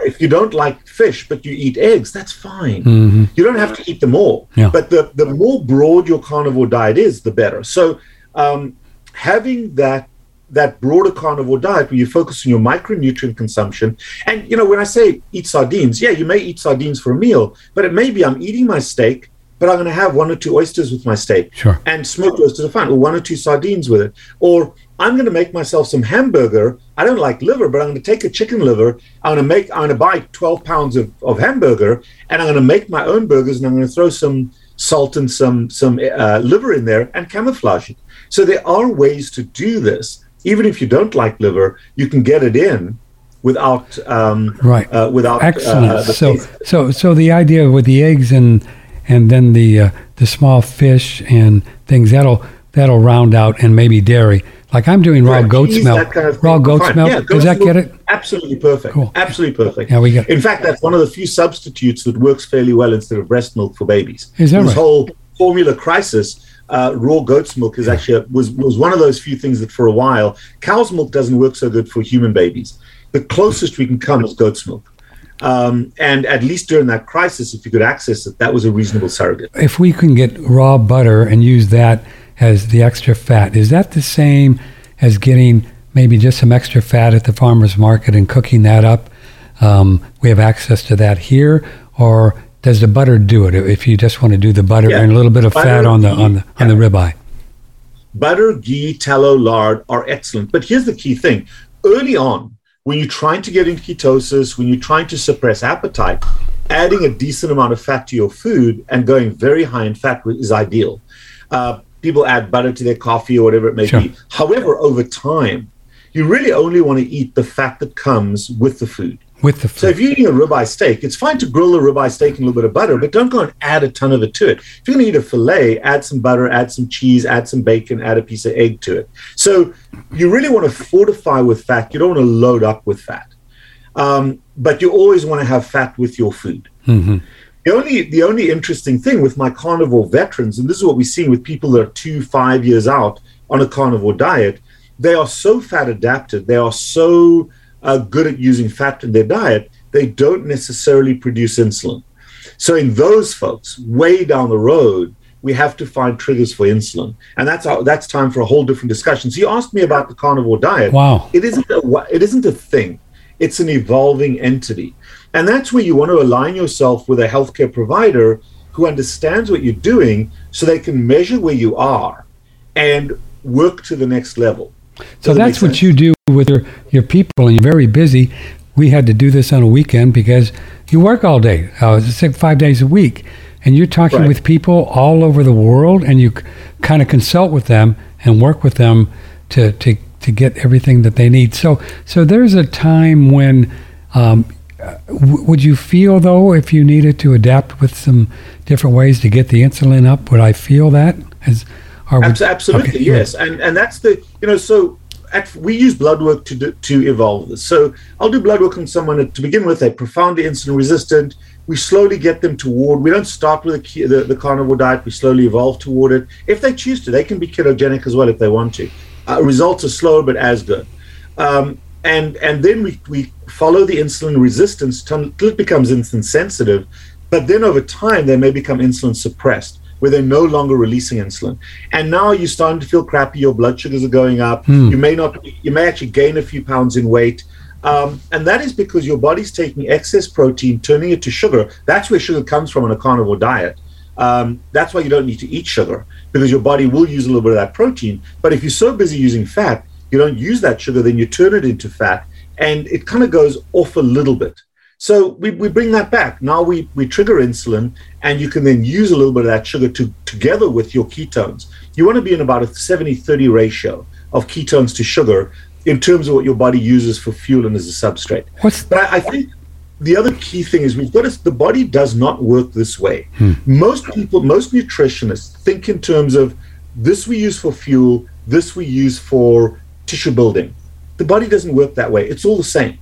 If you don't like fish, but you eat eggs, that's fine. You don't have to eat them all. Yeah. But the, the more broad your carnivore diet is, the better. So um, having that that broader carnivore diet where you focus on your micronutrient consumption, and you know, when I say eat sardines, yeah, you may eat sardines for a meal, but it may be I'm eating my steak, but I'm going to have one or two oysters with my steak Sure. and smoked oysters are fine, or one or two sardines with it. Or I'm going to make myself some hamburger. I don't like liver, but I'm going to take a chicken liver. I'm going to make. I'm going to buy 12 pounds of, of hamburger, and I'm going to make my own burgers, and I'm going to throw some salt and some some uh, liver in there and camouflage it. So there are ways to do this. Even if you don't like liver, you can get it in without um, right uh, without uh, excellent. so so so the idea with the eggs and and then the uh, the small fish and things that'll that'll round out and maybe dairy. Like I'm doing raw goat's cheese, milk. Kind of raw goat's Fine. milk. Yeah, Does that get it? Absolutely perfect. Cool. Absolutely perfect. Yeah, we get. In fact, that's one of the few substitutes that works fairly well instead of breast milk for babies. Is that this right? whole formula crisis? Uh, raw goat's milk is actually a, was was one of those few things that for a while cow's milk doesn't work so good for human babies. The closest we can come is goat's milk. Um, and at least during that crisis, if you could access it, that was a reasonable surrogate. If we can get raw butter and use that as the extra fat, is that the same as getting maybe just some extra fat at the farmer's market and cooking that up? Um, we have access to that here, or does the butter do it? If you just want to do the butter Yeah. and a little bit of Butter, fat on the on the on the ribeye. butter, ghee, tallow, lard are excellent. But here's the key thing early on, when you're trying to get into ketosis, when you're trying to suppress appetite, adding a decent amount of fat to your food and going very high in fat is ideal. Uh, people add butter to their coffee or whatever it may Sure. be. However, over time, you really only want to eat the fat that comes with the food. With the So if you're eating a ribeye steak, it's fine to grill the ribeye steak in a little bit of butter, but don't go and add a ton of it to it. If you're going to eat a fillet, add some butter, add some cheese, add some bacon, add a piece of egg to it. So you really want to fortify with fat. You don't want to load up with fat, um, but you always want to have fat with your food. hmm The only the only interesting thing with my carnivore veterans, and this is what we're seeing with people that are two five years out on a carnivore diet, they are so fat adapted. They are so uh, good at using fat in their diet. They don't necessarily produce insulin. So in those folks, way down the road, we have to find triggers for insulin, and that's our, that's time for a whole different discussion. So you asked me about the carnivore diet. Wow. it isn't a, it isn't a thing. It's an evolving entity. And that's where you want to align yourself with a healthcare provider who understands what you're doing so they can measure where you are and work to the next level. So that's what you do with your, your people, and you're very busy. We had to do this on a weekend because you work all day, uh, six, five days a week, and you're talking Right. with people all over the world, and you kind of consult with them and work with them to, to, to get everything that they need. So, so there's a time when. Um, w- would you feel though if you needed to adapt with some different ways to get the insulin up? Would I feel that? As, would, absolutely, okay, yes, and and that's the you know so at, we use blood work to do, to evolve this. So I'll do blood work on someone that, to begin with. They're profoundly insulin resistant. We slowly get them toward. We don't start with the, the the carnivore diet. We slowly evolve toward it. If they choose to, they can be ketogenic as well if they want to. Uh, results are slow but as good. Um, and and then we, we follow the insulin resistance till it becomes insulin sensitive. But then over time, they may become insulin suppressed, where they're no longer releasing insulin. And now you're starting to feel crappy. Your blood sugars are going up. You may not. You may actually gain a few pounds in weight. Um, and that is because your body's taking excess protein, turning it to sugar. That's where sugar comes from in a carnivore diet. Um, that's why you don't need to eat sugar because your body will use a little bit of that protein. But if you're so busy using fat, you don't use that sugar, then you turn it into fat, and it kind of goes off a little bit. So we, we bring that back. Now we, we trigger insulin, and you can then use a little bit of that sugar to together with your ketones. You want to be in about a 70 30 ratio of ketones to sugar in terms of what your body uses for fuel and as a substrate. What's But I, I think the other key thing is we've got to, the body does not work this way. Hmm. Most people, most nutritionists think in terms of this we use for fuel, this we use for tissue building. The body doesn't work that way. It's all the same.